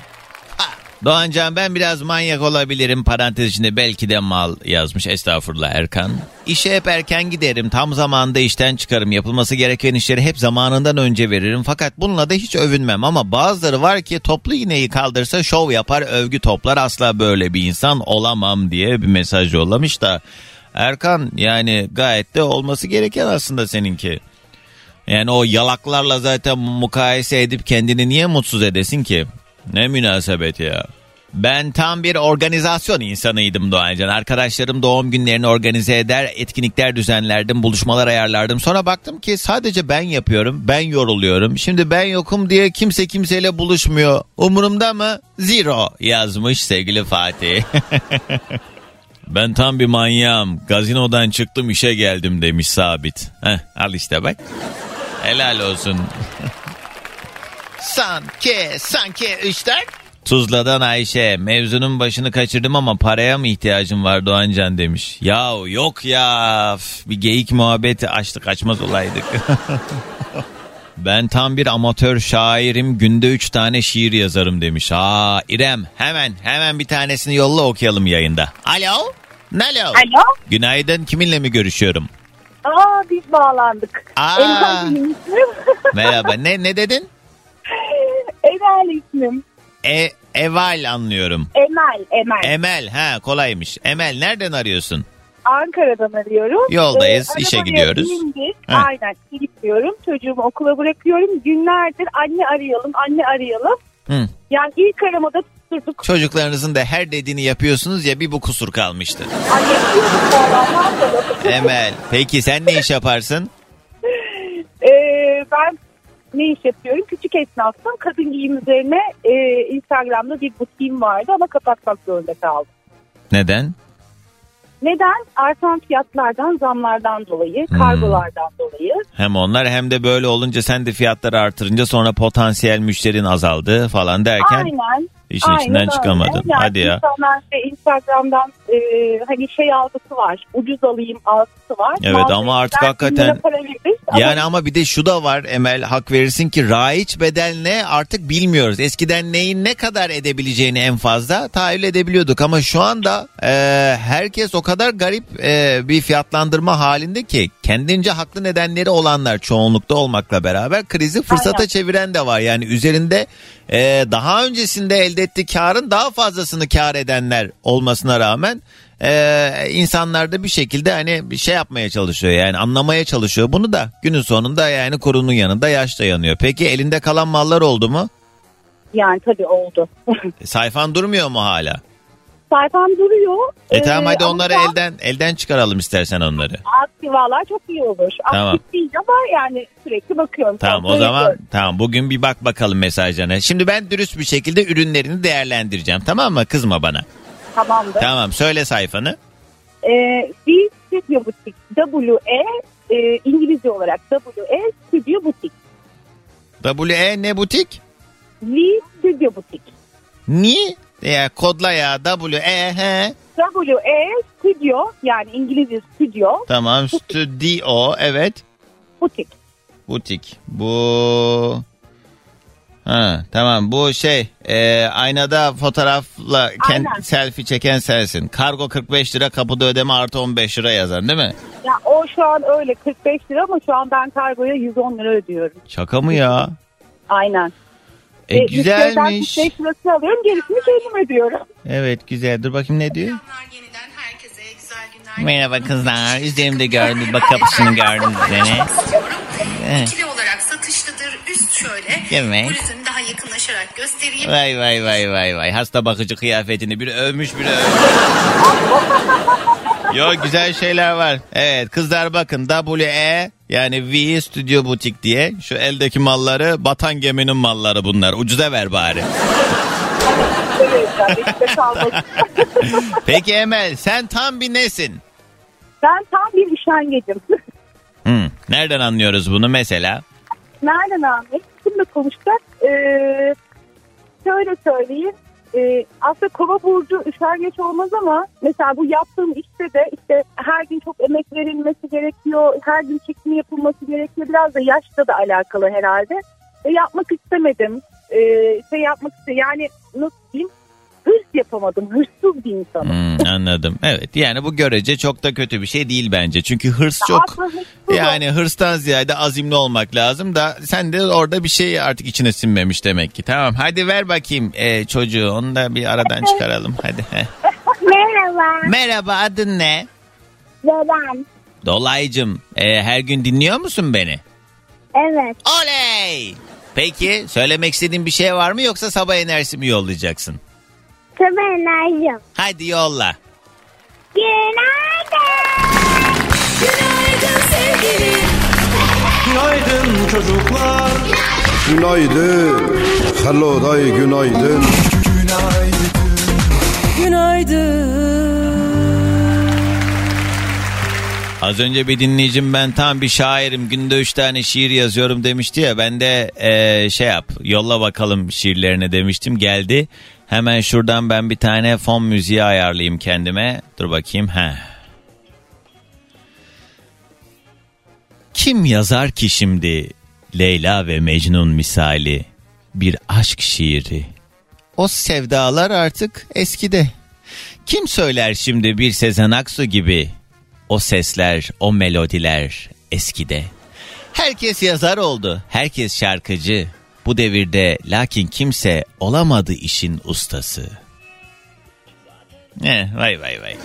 Doğancan ben biraz manyak olabilirim. Parantez içinde belki de mal yazmış. Estağfurullah Erkan. İşe hep erken giderim. Tam zamanında işten çıkarım. Yapılması gereken işleri hep zamanından önce veririm. Fakat bununla da hiç övünmem. Ama bazıları var ki toplu iğneyi kaldırsa şov yapar övgü toplar. Asla böyle bir insan olamam diye bir mesaj yollamış da. Erkan yani gayet de olması gereken aslında seninki. Yani o yalaklarla zaten mukayese edip kendini niye mutsuz edesin ki? Ne münasebet ya. Ben tam bir organizasyon insanıydım Doğancan. Arkadaşlarım doğum günlerini organize eder, etkinlikler düzenlerdim, buluşmalar ayarlardım. Sonra baktım ki sadece ben yapıyorum, ben yoruluyorum. Şimdi ben yokum diye kimse kimseyle buluşmuyor. Umurumda mı? Zero yazmış sevgili Fatih. <laughs> ben tam bir manyağım. Gazinodan çıktım işe geldim demiş Sabit. Heh, al işte bak. Helal olsun. <laughs> sanki, sanki üçler. Tuzla'dan Ayşe mevzunun başını kaçırdım ama paraya mı ihtiyacım var Doğancan demiş. Yahu yok ya bir geyik muhabbeti açtık açmaz olaydık. <laughs> ben tam bir amatör şairim günde üç tane şiir yazarım demiş. Aa İrem hemen hemen bir tanesini yolla okuyalım yayında. Alo? Alo? Alo. Günaydın kiminle mi görüşüyorum? Aa biz bağlandık. Aa. Merhaba ne ne dedin? Emel ismim. E, Eval anlıyorum. Emel, Emel. Emel ha kolaymış. Emel nereden arıyorsun? Ankara'dan arıyorum. Yoldayız, Ee, işe gidiyoruz. bindik. Ha. Aynen gidiyorum. Çocuğumu okula bırakıyorum. Günlerdir anne arayalım, anne arayalım. Hı. Yani ilk aramada tutturduk. Çocuklarınızın da her dediğini yapıyorsunuz ya bir bu kusur kalmıştı. Ay. Emel peki sen ne iş yaparsın? Ee, ben ne iş yapıyorum? Küçük esnaftım. Kadın giyim üzerine e, Instagram'da bir butiğim vardı ama kapatmak zorunda kaldım. Neden? Neden? Artan fiyatlardan, zamlardan dolayı, Hmm. kargolardan dolayı. Hem onlar hem de böyle olunca sen de fiyatları artırınca sonra potansiyel müşterin azaldı falan derken Aynen. işin aynen içinden öyle. çıkamadın. Yani Hadi ya. insanlar işte Instagram'dan e, hani şey algısı var. Ucuz alayım algısı var. Evet Bazı ama artık hakikaten- para veririz ama Yani ama bir de şu da var Emel hak verirsin ki raiç bedel ne artık bilmiyoruz. Eskiden neyin ne kadar edebileceğini en fazla tahayyül edebiliyorduk ama şu anda e, herkes o kadar garip e, bir fiyatlandırma halinde ki kendince haklı nedenleri olanlar çoğunlukta olmakla beraber krizi fırsata Aynen. çeviren de var. Yani üzerinde e, daha öncesinde elde ettiği karın daha fazlasını kar edenler olmasına rağmen e, insanlar da bir şekilde hani bir şey yapmaya çalışıyor yani anlamaya çalışıyor bunu da günün sonunda yani kurunun yanında yaş da yanıyor. Peki elinde kalan mallar oldu mu? yani tabii oldu. E, Sayfan durmuyor mu hala? Sayfam duruyor. E tamam hadi ama onları an elden elden çıkaralım istersen onları. Aktivalar çok iyi olur. Tamam. Aktif değil ama yani sürekli bakıyorum. Tamam o zaman ediyorum. tamam bugün bir bak bakalım mesajlarına. Şimdi ben dürüst bir şekilde ürünlerini değerlendireceğim tamam mı? Kızma bana. Tamamdır. Tamam söyle sayfanı. Ee, bir Studio Butik. W-E e, İngilizce olarak W-E Studio Butik. WE ne butik? V Studio Butik. Ni? Ya kodla ya W E H. W-E Studio yani İngilizce Studio Tamam studio evet. Butik. Butik. Bu Ha tamam bu şey e, aynada fotoğrafla kend, Aynen. selfie çeken sensin. Kargo 45 lira kapıda ödeme artı 15 lira yazar değil mi? Ya o şu an öyle 45 lira ama şu an ben kargoya 110 lira ödüyorum. Şaka mı ya? Aynen. E, E, güzelmiş. 45 lirasını alıyorum gerisini kendim ödüyorum. Evet güzel dur bakayım ne diyor? Yeniden herkese güzel günler. Merhaba kızlar üzerimde gördüm bak kapısını gördüm seni. Satışlıdır. Üst şöyle. Evet. Bluzunu daha yakınlaşarak göstereyim. Vay vay vay vay vay. Hasta bakıcı kıyafetini biri övmüş biri övmüş. Yo güzel şeyler var. Evet kızlar bakın WE yani V Studio Butik diye şu eldeki malları batan geminin malları bunlar. Ucuza ver bari. <laughs> Peki Emel sen tam bir nesin? ben tam bir üşengecim. Hmm, nereden anlıyoruz bunu mesela? Nereden anlayayım? Kimle konuşacak? Ee, şöyle söyleyeyim. Ee, aslında kova burcu üşengeç olmaz ama mesela bu yaptığım işte de işte her gün çok emek verilmesi gerekiyor. Her gün çekimi yapılması gerekiyor. Biraz da yaşla da alakalı herhalde. Ve yapmak istemedim. Ee, şey yapmak istedim. Yani nasıl diyeyim? Hırs yapamadım. Hırsız bir insanım. Hmm, anladım. Evet yani bu görece çok da kötü bir şey değil bence. Çünkü hırs çok yani hırstan ziyade azimli olmak lazım da sen de orada bir şey artık içine sinmemiş demek ki. Tamam hadi ver bakayım e, çocuğu onu da bir aradan çıkaralım hadi. <laughs> Merhaba. Merhaba adın ne? Dedem. Dolaycım e, her gün dinliyor musun beni? Evet. Oley! Peki söylemek istediğin bir şey var mı yoksa sabah enerjisi mi yollayacaksın? Sabah enerjim. Hadi yolla. Günaydın. Günaydın sevgili. Günaydın çocuklar. Günaydın. Hello day günaydın. Az önce bir dinleyicim ben tam bir şairim günde üç tane şiir yazıyorum demişti ya ben de eee, şey yap yolla bakalım şiirlerine demiştim geldi. Hemen şuradan ben bir tane fon müziği ayarlayayım kendime. Dur bakayım. Heh. Kim yazar ki şimdi Leyla ve Mecnun misali bir aşk şiiri? O sevdalar artık eskide. Kim söyler şimdi bir Sezen Aksu gibi o sesler, o melodiler eskide. Herkes yazar oldu, herkes şarkıcı. Bu devirde lakin kimse olamadı işin ustası. Eh, vay vay vay.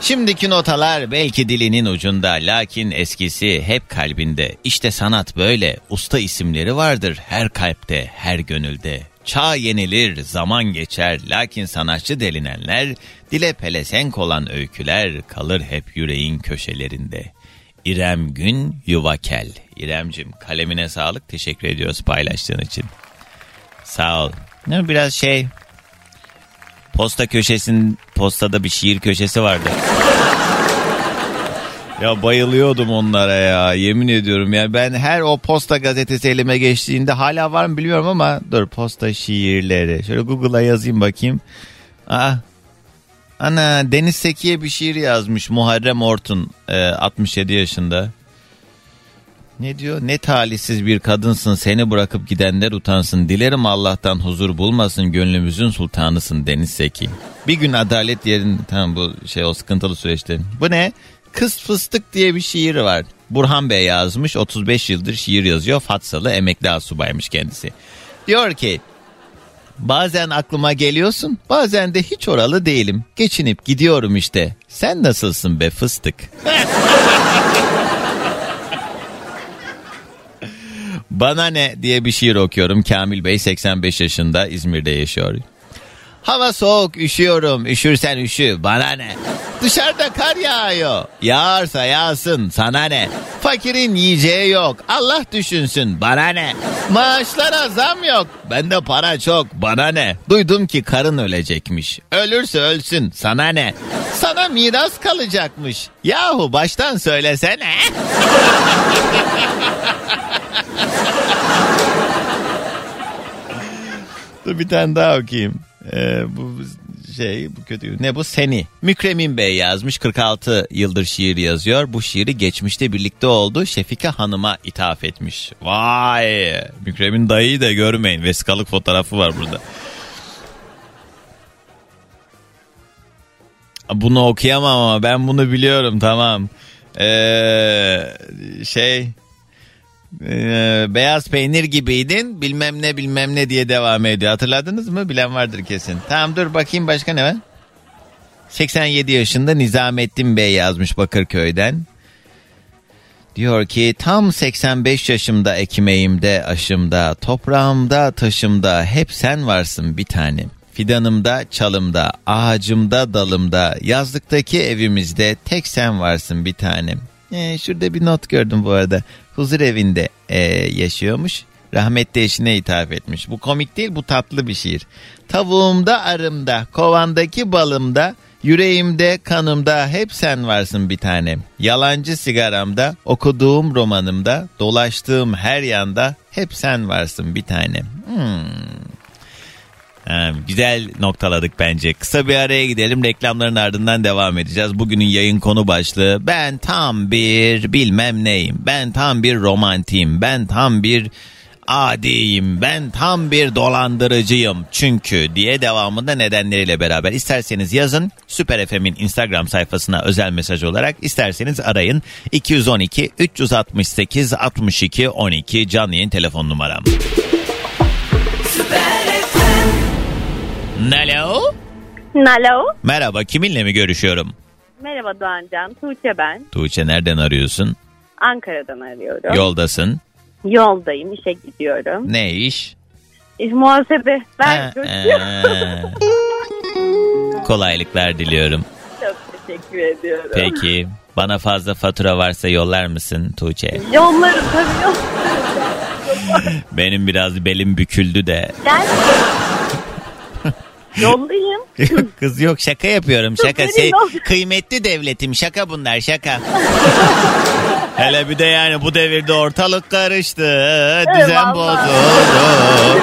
Şimdiki notalar belki dilinin ucunda lakin eskisi hep kalbinde. İşte sanat böyle. Usta isimleri vardır her kalpte, her gönülde. Çağ yenilir, zaman geçer lakin sanatçı delinenler dile pelesenk olan öyküler kalır hep yüreğin köşelerinde. İrem Gün Yuvakel. İremcim kalemine sağlık. Teşekkür ediyoruz paylaştığın için. Sağ ol. Biraz şey posta köşesinin postada bir şiir köşesi vardı. Ya bayılıyordum onlara ya yemin ediyorum ya ben her o posta gazetesi elime geçtiğinde hala var mı bilmiyorum ama dur posta şiirleri şöyle Google'a yazayım bakayım. Aa, ana Deniz Seki'ye bir şiir yazmış Muharrem Ortun e, 67 yaşında. Ne diyor? Ne talihsiz bir kadınsın seni bırakıp gidenler utansın. Dilerim Allah'tan huzur bulmasın gönlümüzün sultanısın Deniz Seki. Bir gün adalet yerin tamam bu şey o sıkıntılı süreçte. Bu ne? Kız Fıstık diye bir şiir var. Burhan Bey yazmış 35 yıldır şiir yazıyor. Fatsalı emekli asubaymış kendisi. Diyor ki bazen aklıma geliyorsun bazen de hiç oralı değilim. Geçinip gidiyorum işte. Sen nasılsın be fıstık? <laughs> Bana ne diye bir şiir okuyorum. Kamil Bey 85 yaşında İzmir'de yaşıyor. Hava soğuk üşüyorum üşürsen üşü bana ne. Dışarıda kar yağıyor. Yağarsa yağsın sana ne. Fakirin yiyeceği yok Allah düşünsün bana ne. Maaşlara zam yok bende para çok bana ne. Duydum ki karın ölecekmiş. Ölürse ölsün sana ne. Sana miras kalacakmış. Yahu baştan söylesene. <laughs> Dur bir tane daha okuyayım. Ee, bu şey bu kötü. Ne bu seni? Mükremin Bey yazmış 46 yıldır şiir yazıyor. Bu şiiri geçmişte birlikte oldu. Şefika Hanım'a ithaf etmiş. Vay! Mükremin dayıyı da görmeyin. Vesikalık fotoğrafı var burada. Bunu okuyamam ama ben bunu biliyorum tamam. Ee, şey ee, beyaz peynir gibiydin bilmem ne bilmem ne diye devam ediyor. Hatırladınız mı? Bilen vardır kesin. Tamam dur bakayım başka ne var? 87 yaşında Nizamettin Bey yazmış Bakırköy'den. Diyor ki tam 85 yaşımda ekmeğimde aşımda toprağımda taşımda hep sen varsın bir tanem. Fidanımda, çalımda, ağacımda, dalımda, yazlıktaki evimizde tek sen varsın bir tanem. Ee, şurada bir not gördüm bu arada. Huzur evinde ee, yaşıyormuş. Rahmetli eşine hitap etmiş. Bu komik değil bu tatlı bir şiir. Tavuğumda arımda, kovandaki balımda, yüreğimde kanımda hep sen varsın bir tanem. Yalancı sigaramda, okuduğum romanımda, dolaştığım her yanda hep sen varsın bir tanem. Hmm. Ha, güzel noktaladık bence. Kısa bir araya gidelim. Reklamların ardından devam edeceğiz. Bugünün yayın konu başlığı ben tam bir bilmem neyim. Ben tam bir romantiyim. Ben tam bir adiyim ben tam bir dolandırıcıyım çünkü diye devamında nedenleriyle beraber isterseniz yazın Süper FM'in Instagram sayfasına özel mesaj olarak isterseniz arayın 212 368 62 12 canlı yayın telefon numaram. Alo. Alo. Merhaba kiminle mi görüşüyorum? Merhaba Doğancan. Tuğçe ben. Tuğçe nereden arıyorsun? Ankara'dan arıyorum. Yoldasın. Yoldayım. işe gidiyorum. Ne iş? İş muhasebe. Ben Ha. Kolaylıklar diliyorum. Çok teşekkür ediyorum. Peki bana fazla fatura varsa yollar mısın Tuğçe? Yollarım tabii yok. <laughs> Benim biraz belim büküldü de. Gel. Yollayayım. <laughs> Kız yok şaka yapıyorum şaka. Se- yol- kıymetli devletim şaka bunlar şaka. <laughs> Hele bir de yani bu devirde ortalık karıştı. Düzen vallahi. bozuldu.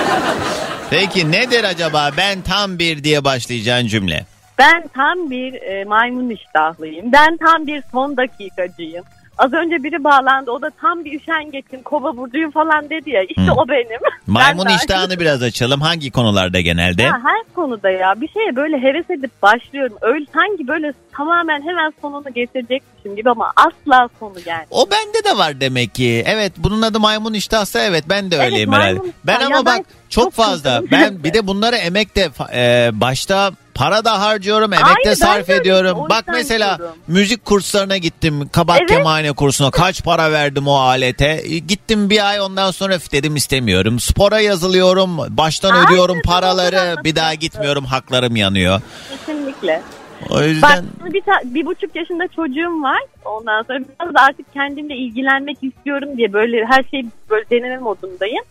Peki nedir acaba ben tam bir diye başlayacağın cümle? Ben tam bir e, maymun iştahlıyım. Ben tam bir son dakikacıyım. Az önce biri bağlandı. O da tam bir üşengeçim, kova burcuyum falan dedi ya. İşte Hı. o benim. <laughs> Maymun Ben iştahını biraz açalım. Hangi konularda genelde? Ya her konuda ya bir şeye böyle heves edip başlıyorum. Öyle sanki böyle tamamen hemen sonunu getirecekmişim gibi ama asla sonu gelmiyor. O bende de var demek ki. Evet bunun adı maymun iştahsa evet ben de Evet, öyleyim maymun herhalde. Ben ama ben bak çok, çok fazla. Ben <laughs> bir de bunlara emek de e, başta para da harcıyorum, emek Aynı, de sarf öyle. ediyorum. Bak mesela diyorum. müzik kurslarına gittim. Kabak Evet. kemane kursuna kaç para verdim o alete. E, Gittim bir ay ondan sonra dedim istemiyorum. Spora yazılıyorum. Baştan Aynen, ödüyorum paraları. Bir daha gitmiyorum. Haklarım yanıyor. Kesinlikle. O Bak yüzden bir, ta- bir buçuk yaşında çocuğum var. Ondan sonra biraz da artık kendimle ilgilenmek istiyorum diye böyle her şey böyle deneme modundayım.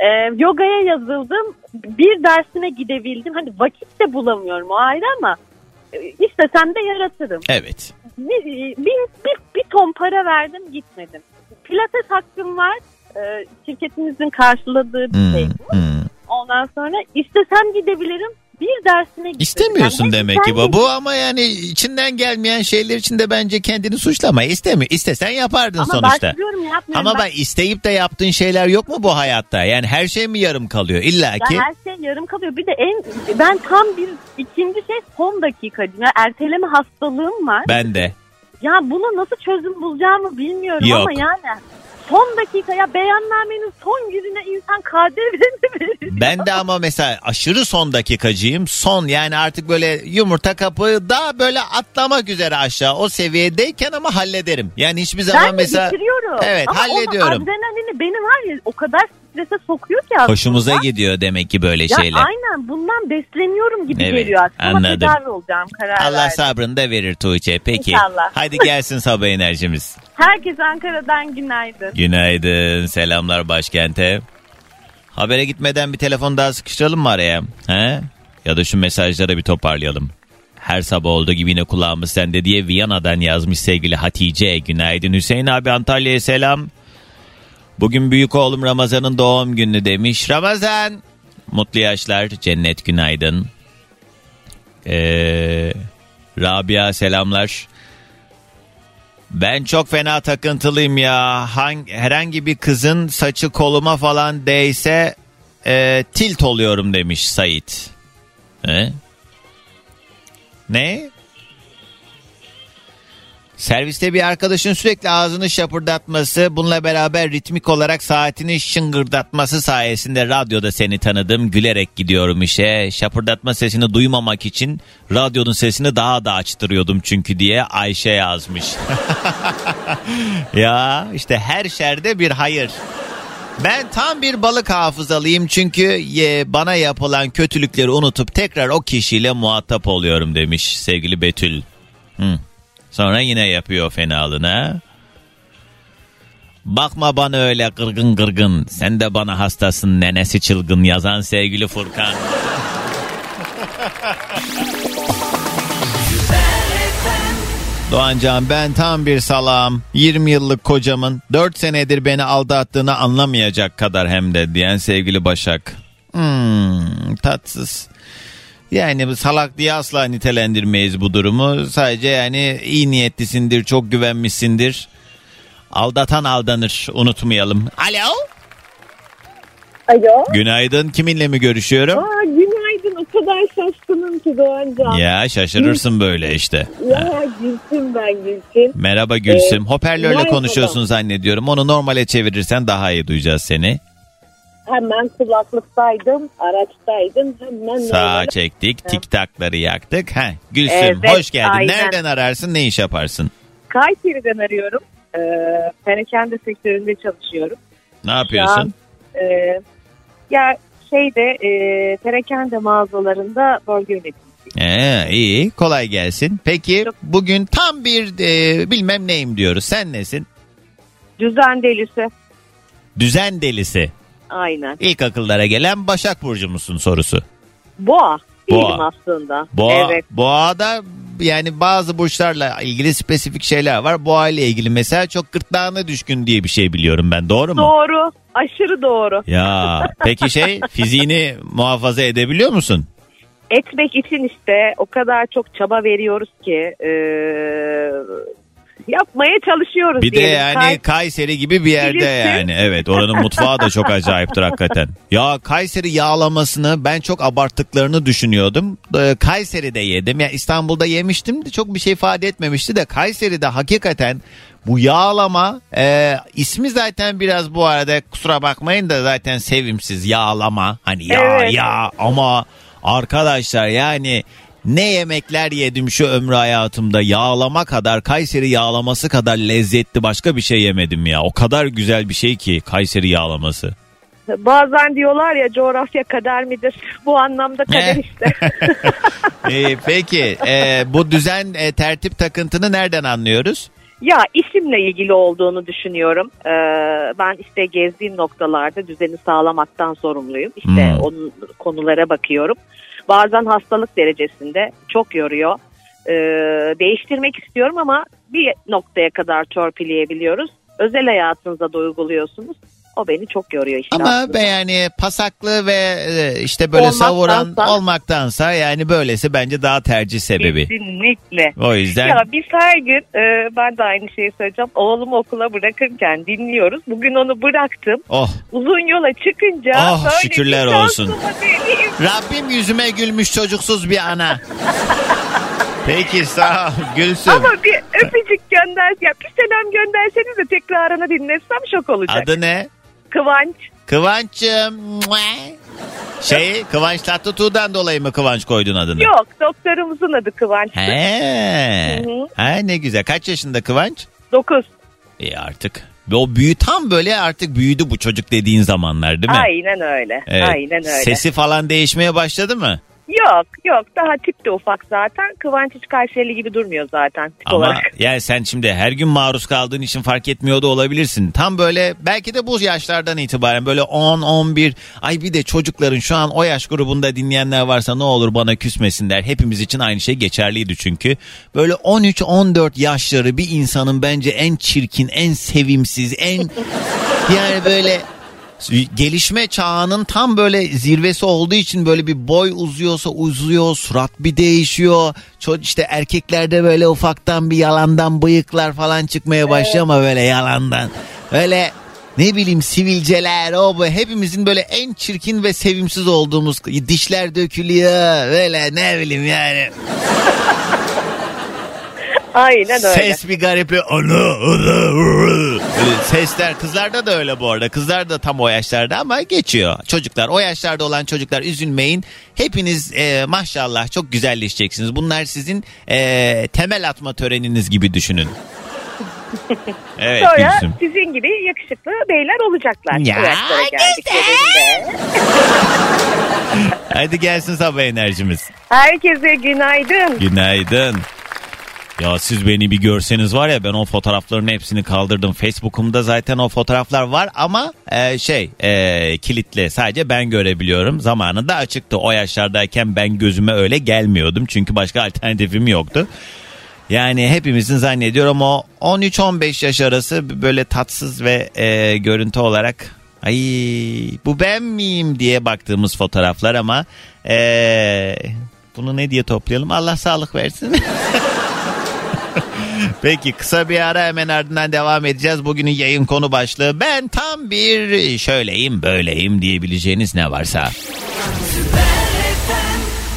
Ee, yogaya yazıldım. Bir dersine gidebildim. Hani vakit de bulamıyorum o ayrı ama e, istesem de yaratırım. evet. Bir, bir, bir, bir ton para verdim gitmedim. Pilates hakkım var. Ee, şirketimizin karşıladığı bir Hmm, şey. hmm. Ondan sonra istesem gidebilirim. Bir dersine gitmedim. İstemiyorsun Yani demek ki sen- bu ama yani içinden gelmeyen şeyler için de bence kendini suçlama. İstemiyor. İstesen yapardın Ama sonuçta. Ama bak isteyip de yaptığın şeyler yok mu bu hayatta? Yani her şey mi yarım kalıyor? İlla Ya ki. her şey yarım kalıyor. Bir de en ben tam bir ikinci şey son dakikacıyım. Ya erteleme hastalığım var. Ben de. Ya buna nasıl çözüm bulacağımı bilmiyorum Yok. ama yani son dakika ya beyannamenin son yüzüne insan KDV'ni verir. Ben de ama mesela aşırı son dakikacıyım. Son yani artık böyle yumurta kapı daha böyle atlamak üzere aşağı o seviyedeyken ama hallederim. Yani hiçbir zaman Ben mesela bitiriyorum. Evet, ama hallediyorum. Ama adrenalini beni var ya o kadar strese sokuyor ki aslında. hoşumuza gidiyor demek ki böyle Ya şeyler. aynen bundan besleniyorum gibi Evet, geliyor aslında. Ama anladım. tedavi olacağım karar Allah verdim. sabrını da verir Tuğçe. Peki. İnşallah. Hadi gelsin sabah enerjimiz. <laughs> Herkese Ankara'dan günaydın. Günaydın. Selamlar başkente. Habere gitmeden bir telefon daha sıkıştıralım mı araya? He? Ya da şu mesajlara bir toparlayalım. Her sabah olduğu gibi yine kulağımız sende diye Viyana'dan yazmış sevgili Hatice. Günaydın Hüseyin abi Antalya'ya selam. Bugün büyük oğlum Ramazan'ın doğum günü demiş. Ramazan. Mutlu yaşlar. Cennet günaydın. Ee, Rabia selamlar. Ben çok fena takıntılıyım ya. Hang, herhangi bir kızın saçı koluma falan değse e, tilt oluyorum demiş Sait. He? Ne? Serviste bir arkadaşın sürekli ağzını şapırdatması, bununla beraber ritmik olarak saatini şıngırdatması sayesinde radyoda seni tanıdım. Gülerek gidiyorum işe. Şapırdatma sesini duymamak için radyonun sesini daha da açtırıyordum çünkü diye Ayşe yazmış. <laughs> ya işte her şerde bir hayır. Ben tam bir balık hafızalıyım çünkü bana yapılan kötülükleri unutup tekrar o kişiyle muhatap oluyorum demiş sevgili Betül. Hı. Sonra yine yapıyor fenalığına. Bakma bana öyle gırgın gırgın. Sen de bana hastasın nenesi çılgın yazan sevgili Furkan. Doğancan ben tam bir salam. 20 yıllık kocamın 4 senedir beni aldattığını anlamayacak kadar hem de diyen sevgili Başak. Hmm, tatsız. Yani salak diye asla nitelendirmeyiz bu durumu. Sadece yani iyi niyetlisindir, çok güvenmişsindir. Aldatan aldanır, unutmayalım. Alo? Alo. Günaydın. Kiminle mi görüşüyorum? Aa, günaydın. O kadar şaşkınım ki Doğancan. Ya şaşırırsın böyle işte. Ya Gülsüm ben Gülsüm. Merhaba Gülsüm. Ee, Hoparlörle merhaba. konuşuyorsun zannediyorum. Onu normale çevirirsen daha iyi duyacağız seni. Hemen kulaklıktaydım, araçtaydım. Hemen Sağa çektik, tik takları yaktık. Heh, Gülsüm Evet, hoş geldin. aynen. Nereden ararsın, ne iş yaparsın? Kayseri'den arıyorum. Ee, perakende sektöründe çalışıyorum. Ne yapıyorsun? Ee, ya şeyde e, perakende mağazalarında bölge yöneticisi. Ee, iyi, kolay gelsin. Peki bugün tam bir e, bilmem neyim diyoruz. Sen nesin? Düzen delisi. Düzen delisi. Aynen. İlk akıllara gelen Başak Burcu musun sorusu. Boğa. Değilim Boğa. aslında. Boğa, Evet. Boğa'da yani bazı burçlarla ilgili spesifik şeyler var. Boğa ile ilgili mesela çok gırtlağına düşkün diye bir şey biliyorum ben. Doğru mu? Doğru. Aşırı doğru. Ya peki şey <laughs> fiziğini muhafaza edebiliyor musun? Etmek için işte o kadar çok çaba veriyoruz ki e, yapmaya çalışıyoruz Bir de diyelim. yani Kay- Kayseri gibi bir yerde Bilirsin. yani. Evet oranın mutfağı da çok acayiptir hakikaten. Ya Kayseri yağlamasını ben çok abarttıklarını düşünüyordum. Ee, Kayseri'de yedim. Ya İstanbul'da yemiştim de çok bir şey ifade etmemişti de Kayseri'de hakikaten bu yağlama e, ismi zaten biraz bu arada kusura bakmayın da zaten sevimsiz yağlama. Hani ya Evet. ya ama arkadaşlar yani ne yemekler yedim şu ömrü hayatımda yağlama kadar Kayseri yağlaması kadar lezzetli başka bir şey yemedim ya. O kadar güzel bir şey ki Kayseri yağlaması. Bazen diyorlar ya coğrafya kader midir? Bu anlamda kader işte. <laughs> Ee, peki e, bu düzen e, tertip takıntını nereden anlıyoruz? ya isimle ilgili olduğunu düşünüyorum. Ee, ben işte gezdiğim noktalarda düzeni sağlamaktan sorumluyum. İşte Hmm. onun konulara bakıyorum. Bazen hastalık derecesinde çok yoruyor. Ee, değiştirmek istiyorum ama bir noktaya kadar torpilleyebiliyoruz. Özel hayatınıza da uyguluyorsunuz. O beni çok yoruyor işte. Ama aslında. yani pasaklı ve e, işte böyle Olmaktansa- savuran olmaktansa yani böylesi bence daha tercih sebebi. Kesinlikle. O yüzden Ya biz her gün e, ben de aynı şeyi söyleyeceğim. Oğlumu okula bırakırken dinliyoruz. Bugün onu bıraktım. oh Uzun yola çıkınca böyle şükürler olsun. Rabbim yüzüme gülmüş çocuksuz bir ana. <laughs> Peki sağ ol Gülsüm. Ama bir öpücük gönder. Ya bir selam gönderseniz de tekrarını dinletsem şok olacak. Adı ne? Kıvanç. Kıvanç'ım. Şey Kıvanç Tatlıtuğ'dan dolayı mı Kıvanç koydun adını? Yok doktorumuzun adı Kıvanç. He. Hı hı. Ha ne güzel. Kaç yaşında Kıvanç? 9. İyi artık. O büyü tam böyle artık büyüdü bu çocuk dediğin zamanlar değil mi? Aynen öyle. Evet. Aynen öyle. Sesi falan değişmeye başladı mı? Yok yok daha tip de ufak zaten. Kıvanç hiç Kayserili gibi durmuyor zaten tip Ama olarak. <laughs> yani sen şimdi her gün maruz kaldığın için fark etmiyor da olabilirsin. Tam böyle belki de bu yaşlardan itibaren böyle 10 11 ay bir de çocukların şu an o yaş grubunda dinleyenler varsa ne olur bana küsmesinler. Hepimiz için aynı şey geçerliydi çünkü. Böyle 13 14 yaşları bir insanın bence en çirkin, en sevimsiz, en <laughs> yani böyle gelişme çağının tam böyle zirvesi olduğu için böyle bir boy uzuyorsa uzuyor, surat bir değişiyor. Çok işte erkeklerde böyle ufaktan bir yalandan bıyıklar falan çıkmaya başlıyor ama böyle yalandan. Öyle ne bileyim sivilceler o bu hepimizin böyle en çirkin ve sevimsiz olduğumuz dişler dökülüyor böyle ne bileyim yani. <laughs> Aynen öyle. Ses bir garip bir ana, ana, Böyle sesler kızlarda da öyle bu arada. Kızlar da tam o yaşlarda ama geçiyor. Çocuklar o yaşlarda olan çocuklar üzülmeyin. Hepiniz e, maşallah çok güzelleşeceksiniz. Bunlar sizin e, temel atma töreniniz gibi düşünün. <laughs> Evet Sonra Gülsüm. sizin gibi yakışıklı beyler olacaklar. Ya, geldiklerinde. <laughs> Hadi gelsin sabah enerjimiz. Herkese günaydın. Günaydın. Ya siz beni bir görseniz var ya ben o fotoğrafların hepsini kaldırdım. Facebook'umda zaten o fotoğraflar var ama e, şey e, kilitli sadece ben görebiliyorum. Zamanında açıktı o yaşlardayken ben gözüme öyle gelmiyordum çünkü başka <laughs> alternatifim yoktu. Yani hepimizin zannediyorum o 13-15 yaş arası böyle tatsız ve e, görüntü olarak ay bu ben miyim diye baktığımız fotoğraflar ama e, bunu ne diye toplayalım Allah sağlık versin. <laughs> Peki kısa bir ara hemen ardından devam edeceğiz. Bugünün yayın konu başlığı ben tam bir şöyleyim böyleyim diyebileceğiniz ne varsa.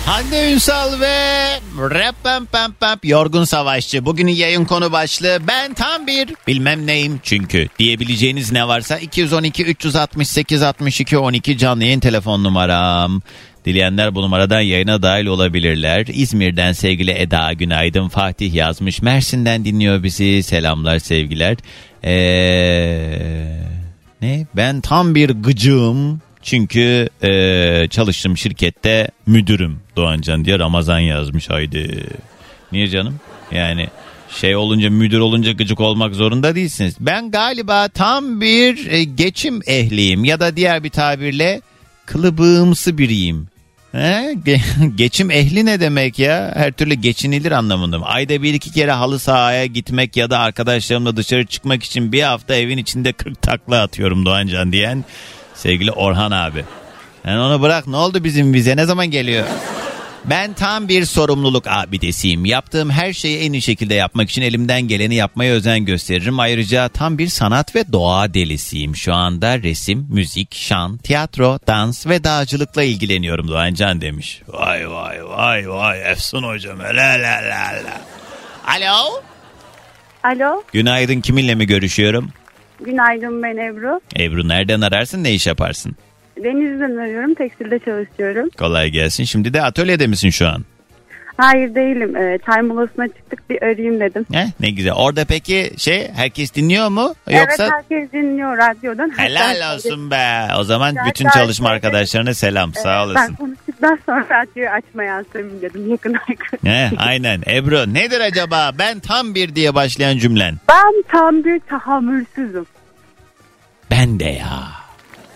Hande Ünsal ve Rap Pam Pam Pam Yorgun Savaşçı. Bugünün yayın konu başlığı ben tam bir bilmem neyim çünkü diyebileceğiniz ne varsa 212 368 62 12 canlı yayın telefon numaram. Dileyenler bu numaradan yayına dahil olabilirler. İzmir'den sevgili Eda Günaydın Fatih yazmış. Mersin'den dinliyor bizi. Selamlar sevgiler. Ee, ne? Ben tam bir gıcığım. Çünkü ee, çalıştığım şirkette müdürüm Doğancan diye Ramazan yazmış haydi. Niye canım? Yani şey olunca müdür olunca gıcık olmak zorunda değilsiniz. Ben galiba tam bir e, geçim ehliyim ya da diğer bir tabirle kılıbığımsı biriyim. He? Ge- <laughs> geçim ehli ne demek ya? Her türlü geçinilir anlamında mı? Ayda bir iki kere halı sahaya gitmek ya da arkadaşlarımla dışarı çıkmak için bir hafta evin içinde 40 takla atıyorum Doğancan diyen sevgili Orhan abi. Yani onu bırak ne oldu bizim vize ne zaman geliyor? Ben tam bir sorumluluk abidesiyim. Yaptığım her şeyi en iyi şekilde yapmak için elimden geleni yapmaya özen gösteririm. Ayrıca tam bir sanat ve doğa delisiyim. Şu anda resim, müzik, şan, tiyatro, dans ve dağcılıkla ilgileniyorum Doğancan demiş. Vay vay vay vay Efsun hocam. La la la la. Alo. Alo, Günaydın kiminle mi görüşüyorum? günaydın ben Ebru. Ebru nereden ararsın ne iş yaparsın? Denizli'den arıyorum, tekstilde çalışıyorum. Kolay gelsin. Şimdi de atölyede misin şu an? Hayır değilim, e, çay molasına çıktık bir arayayım dedim. He, ne güzel. Orada peki şey herkes dinliyor mu? Yoksa Evet herkes dinliyor radyodan. Helal <laughs> olsun be. O zaman Rica bütün çalışma arkadaşlarına selam. Sağ Ben olasın. konuştuktan sonra radyoyu açmaya dedim yakın arkadaş. He, aynen. Ebru nedir acaba? Ben tam bir diye başlayan cümlen. Ben tam bir tahammülsüzüm. Ben de ya.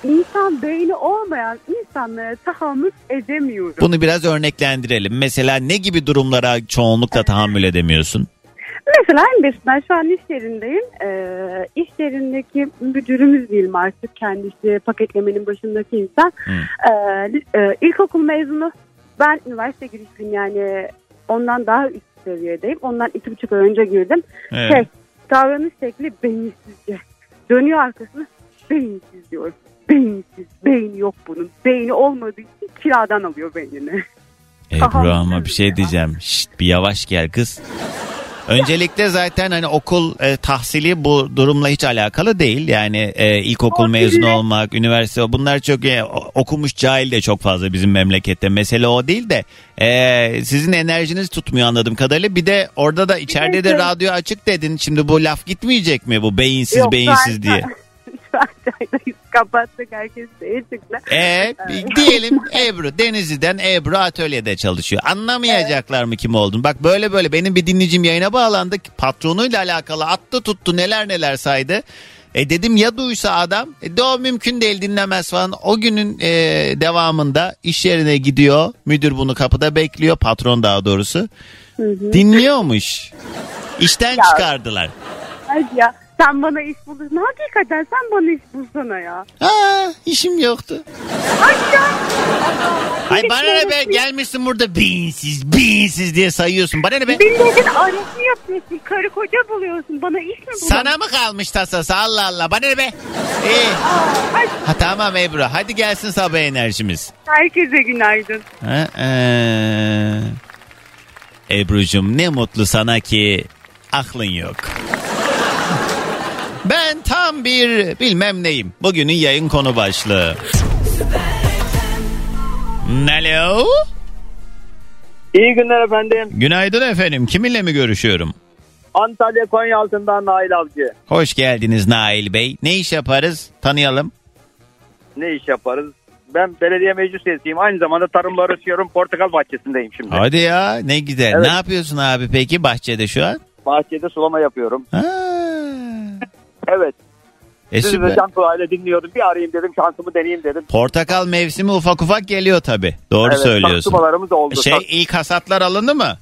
İnsan beyni olmayan insanlara tahammül edemiyorum. Bunu biraz örneklendirelim. Mesela ne gibi durumlara çoğunlukla tahammül edemiyorsun? Mesela en basitinden şu an iş yerindeyim. Ee, iş yerindeki müdürümüz diyelim artık kendisi paketlemenin başındaki insan. Ee, li- e, ilkokul mezunu. Ben üniversite girişliyim yani ondan daha üst seviyedeyim. Ondan iki buçuk ay önce girdim. Evet. Şey, davranış şekli beyinsizce. Dönüyor arkasına beyinsiz diyor. Beyinsiz. Beyni yok bunun. Beyni olmadığı için kiradan alıyor beynini. Ebru ama bir şey diyeceğim. Şşt, bir yavaş gel kız. Öncelikle zaten hani okul e, tahsili bu durumla hiç alakalı değil. Yani e, ilkokul mezunu olmak, üniversite bunlar çok e, okumuş cahil de çok fazla bizim memlekette. Mesele o değil de e, sizin enerjiniz tutmuyor anladığım kadarıyla. Bir de orada da içeride de radyo açık dedin. Şimdi bu laf gitmeyecek mi bu beyinsiz Yok, beyinsiz an- diye? <laughs> Çaydayız. <laughs> Kapattık herkes şeye çıktı. E diyelim Ebru Denizli'den Ebru atölyede çalışıyor. Anlamayacaklar mı kim oldun? Bak böyle böyle benim bir dinleyicim yayına bağlandı. Patronuyla alakalı attı tuttu neler neler saydı. E dedim ya duysa adam e de o mümkün değil dinlemez falan. O günün e, devamında iş yerine gidiyor. Müdür bunu kapıda bekliyor. Patron daha doğrusu. Dinliyormuş. İşten çıkardılar. Hadi ya sen bana iş bulursun. Hakikaten sen bana iş bulsana ya. Aa işim yoktu. Ya. Ay bana ne be gelmişsin burada beyinsiz beyinsiz diye sayıyorsun. Bana ne be? Milletin arası yapıyorsun. Karı koca buluyorsun. Bana iş mi bulalım? Sana mı kalmış tasası Allah Allah bana ne be? İyi. Hadi. Ha, tamam Ebru hadi gelsin sabah enerjimiz. Herkese günaydın. Ha, ee. Ebru'cum ne mutlu sana ki aklın yok. Ben tam bir bilmem neyim. Bugünün yayın konu başlığı. Alo. İyi günler efendim. Günaydın efendim. Kiminle mi görüşüyorum? Antalya Konyaaltı'ndan Nail Avcı. Hoş geldiniz Nail Bey. Ne iş yaparız? Tanıyalım. Ne iş yaparız? Ben belediye meclis üyesiyim. Aynı zamanda tarımla uğraşıyorum. Portakal bahçesindeyim şimdi. Hadi ya ne güzel. Evet. Ne yapıyorsun abi peki bahçede şu an? Bahçede sulama yapıyorum. Ha. Evet. E Sizi de can kulağıyla dinliyordum. Bir arayayım dedim. Şansımı deneyeyim dedim. Portakal mevsimi ufak ufak geliyor tabi. Doğru Evet, söylüyorsun. Taksumalarımız oldu. Şey Tak- ilk hasatlar alındı mı?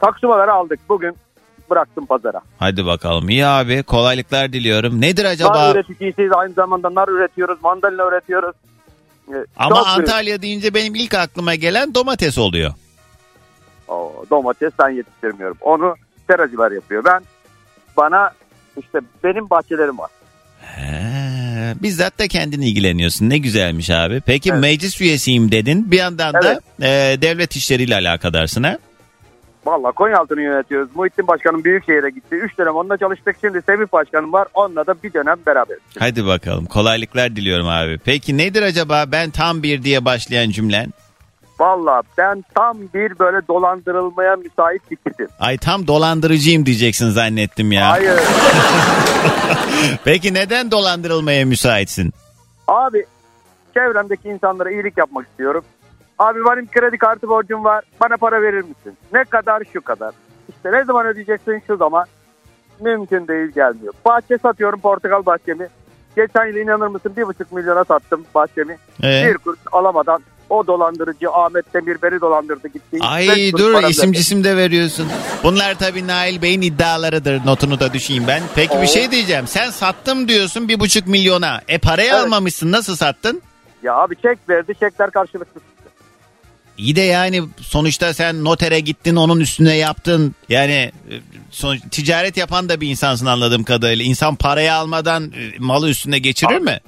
taksumaları aldık. Bugün bıraktım pazara. Hadi bakalım. İyi abi kolaylıklar diliyorum. Nedir Nar acaba? üreticisiyiz. Aynı zamanda nar üretiyoruz. Mandalina üretiyoruz. Ee, Ama çok Antalya deyince benim ilk aklıma gelen domates oluyor. O, domates ben yetiştirmiyorum. Onu seracılar yapıyor. Ben bana işte benim bahçelerim var. He, bizzat da kendin ilgileniyorsun. Ne güzelmiş abi. Peki Evet. meclis üyesiyim dedin. Bir yandan da Evet. e, devlet işleriyle alakadarsın ha? Vallahi Konyaaltı'nı yönetiyoruz. Muhittin Başkanım Büyükşehir'e gitti. Üç dönem onunla çalıştık. Şimdi Semih Başkanım var. Onunla da bir dönem beraberiz. Hadi bakalım. Kolaylıklar diliyorum abi. Peki nedir acaba ben tam bir diye başlayan cümlen? Vallahi ben tam bir böyle dolandırılmaya müsait bir tipim. Ay tam dolandırıcıyım diyeceksin zannettim ya. Hayır. <laughs> Peki neden dolandırılmaya müsaitsin? Abi çevremdeki insanlara iyilik yapmak istiyorum. Abi benim kredi kartı borcum var. Bana para verir misin? Ne kadar şu kadar. İşte ne zaman ödeyeceksin şu zaman. Mümkün değil gelmiyor. Bahçe satıyorum portakal bahçemi. Geçen yıl inanır mısın bir buçuk milyona sattım bahçemi. Ee? Bir kuruş alamadan o dolandırıcı Ahmet Demir beni dolandırdı gitti. Ay dur isim cisim de veriyorsun. Bunlar tabii Nail Bey'in iddialarıdır. Notunu da düşeyim ben. Peki bir şey diyeceğim. Sen sattım diyorsun bir buçuk milyona. E parayı Evet. almamışsın. Nasıl sattın? Ya abi çek verdi çekler karşılıksız. İyi de yani sonuçta sen notere gittin onun üstüne yaptın. Yani e, sonuç, ticaret yapan da bir insansın anladığım kadarıyla. İnsan parayı almadan e, malı üstüne geçirir Abi. mi?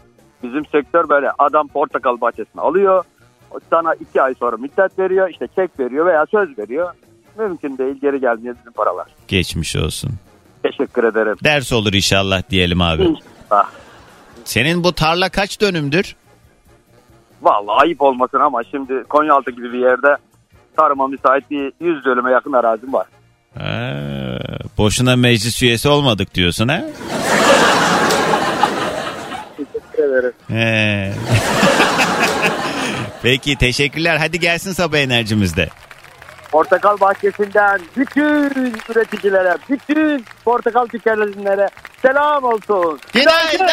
Bizim sektör böyle adam portakal bahçesini alıyor. Sana iki ay sonra müddet veriyor. işte çek veriyor veya söz veriyor. Mümkün değil geri gelmiyor bizim paralar. Geçmiş olsun. Teşekkür ederim. Ders olur inşallah diyelim abi. İnşallah. Senin bu tarla kaç dönümdür? Vallahi ayıp olmasın ama şimdi Konyaaltı gibi bir yerde tarıma müsait bir 100 dönüme yakın arazim var. Ha, boşuna meclis üyesi olmadık diyorsun ha? Teşekkür ederim. He. Peki teşekkürler. Hadi gelsin sabah enerjimizde. Portakal bahçesinden bütün üreticilere, bütün portakal tükenenlere selam olsun. Günaydın.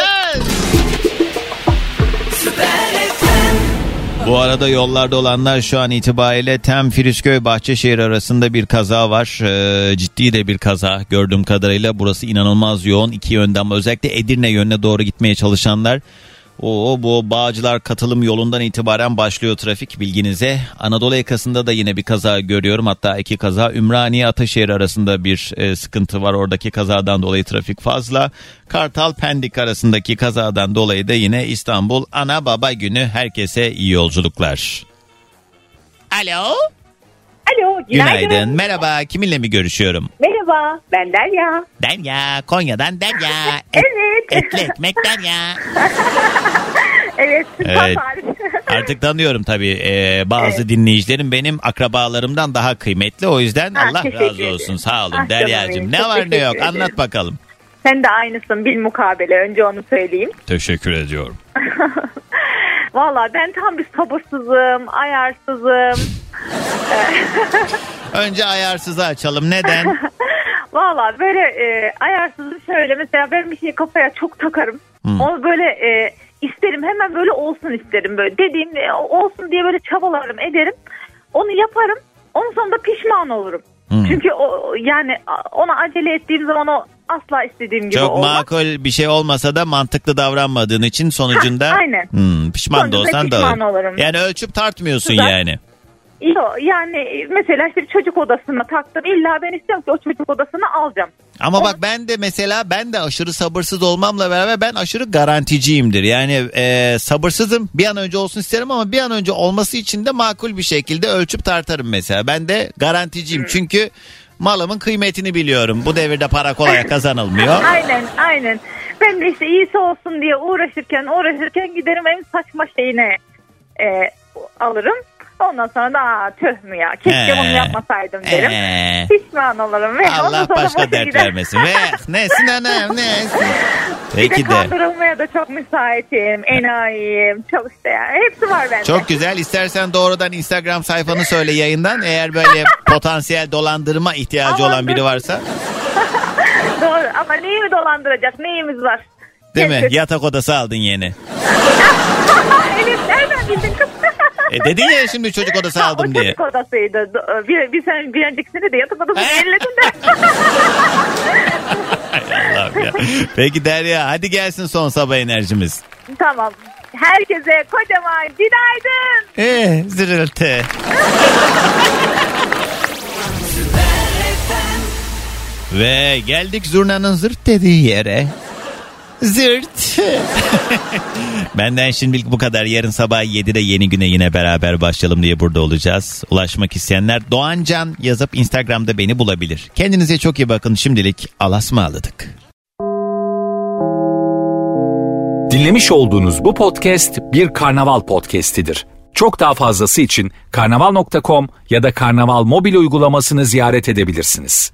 Bu arada yollarda olanlar şu an itibariyle Tem Firişköy Bahçeşehir arasında bir kaza var. Ee, ciddi de bir kaza gördüğüm kadarıyla. Burası inanılmaz yoğun iki yönden özellikle Edirne yönüne doğru gitmeye çalışanlar o bu Bağcılar katılım yolundan itibaren başlıyor trafik bilginize. Anadolu yakasında da yine bir kaza görüyorum. Hatta iki kaza Ümraniye Ataşehir arasında bir e, sıkıntı var. Oradaki kazadan dolayı trafik fazla. Kartal Pendik arasındaki kazadan dolayı da yine İstanbul Ana Baba Günü. Herkese iyi yolculuklar. Alo. Alo günaydın. Günaydın. Merhaba. Kiminle mi görüşüyorum? Merhaba ben Derya. Derya. Konya'dan Derya. <laughs> Evet. Etli ekmek Derya. <laughs> Evet. Evet. <laughs> Artık tanıyorum tabii Ee, bazı dinleyicilerim benim akrabalarımdan daha kıymetli. O yüzden Ha, Allah razı olsun. Sağ olun Ah, Derya'cığım. Ne var ne yok anlat bakalım. Sen de aynısın bil mukabele önce onu söyleyeyim. Teşekkür ediyorum. Valla ben tam bir sabırsızım, ayarsızım. <laughs> Önce ayarsızı açalım. Neden? <laughs> Valla böyle e, ayarsızım şöyle mesela ben bir şeyi kafaya çok takarım. Hmm. Onu böyle e, isterim hemen böyle olsun isterim böyle dediğim e, olsun diye böyle çabalarım ederim. Onu yaparım. Onun sonunda pişman olurum. Hmm. Çünkü o yani ona acele ettiğim zaman o asla istediğim gibi Çok olmaz. makul bir şey olmasa da mantıklı davranmadığın için sonucunda Hah, <laughs> aynen. Hmm, pişman da Sonucunda olsan da pişman olur. olurum. Yani ölçüp tartmıyorsun Güzel. yani. Yok yani mesela işte çocuk odasına taktım. İlla ben istiyorum ki o çocuk odasını alacağım. Ama bak ben de mesela ben de aşırı sabırsız olmamla beraber ben aşırı garanticiyimdir. Yani e, sabırsızım bir an önce olsun isterim ama bir an önce olması için de makul bir şekilde ölçüp tartarım mesela. Ben de garanticiyim çünkü malımın kıymetini biliyorum. Bu devirde para kolay kazanılmıyor. <laughs> Aynen aynen. Ben de işte iyisi olsun diye uğraşırken uğraşırken giderim en saçma şeyine e, alırım. Ondan sonra da "Aa, tüh mü ya keşke He. bunu yapmasaydım derim. Ee. Pişman olurum. Ve Allah başka dert gider. vermesin. Ve <laughs> nesin anam nesin. Bir de Peki de. kandırılmaya da çok müsaitim. Enayiyim. Çok işte yani. Hepsi var bende. Çok güzel. İstersen doğrudan Instagram sayfanı söyle yayından. Eğer böyle <laughs> potansiyel dolandırma ihtiyacı Aman olan biri varsa. <laughs> Doğru ama neyi mi dolandıracak? Neyimiz var? Değil mi? Kesin. Yatak odası aldın yeni. evet nereden bildin kız? E dedin ya şimdi çocuk odası Ha, aldım o diye. çocuk odasıydı. Do- Bir, bir, sen, bir öncekisini de yatak odasını elledin de. <laughs> Hay Allah'ım ya. Peki Derya hadi gelsin son sabah enerjimiz. tamam. Herkese kocaman günaydın. Eh zırıltı. <laughs> Ve geldik zurnanın zırt dediği yere. Zırt. <laughs> Benden şimdilik bu kadar. Yarın sabah 7'de yeni güne yine beraber başlayalım diye burada olacağız. Ulaşmak isteyenler Doğancan yazıp Instagram'da beni bulabilir. Kendinize çok iyi bakın. Şimdilik alasmaladık. Dinlemiş olduğunuz bu podcast bir karnaval podcastidir. Çok daha fazlası için karnaval.com ya da karnaval mobil uygulamasını ziyaret edebilirsiniz.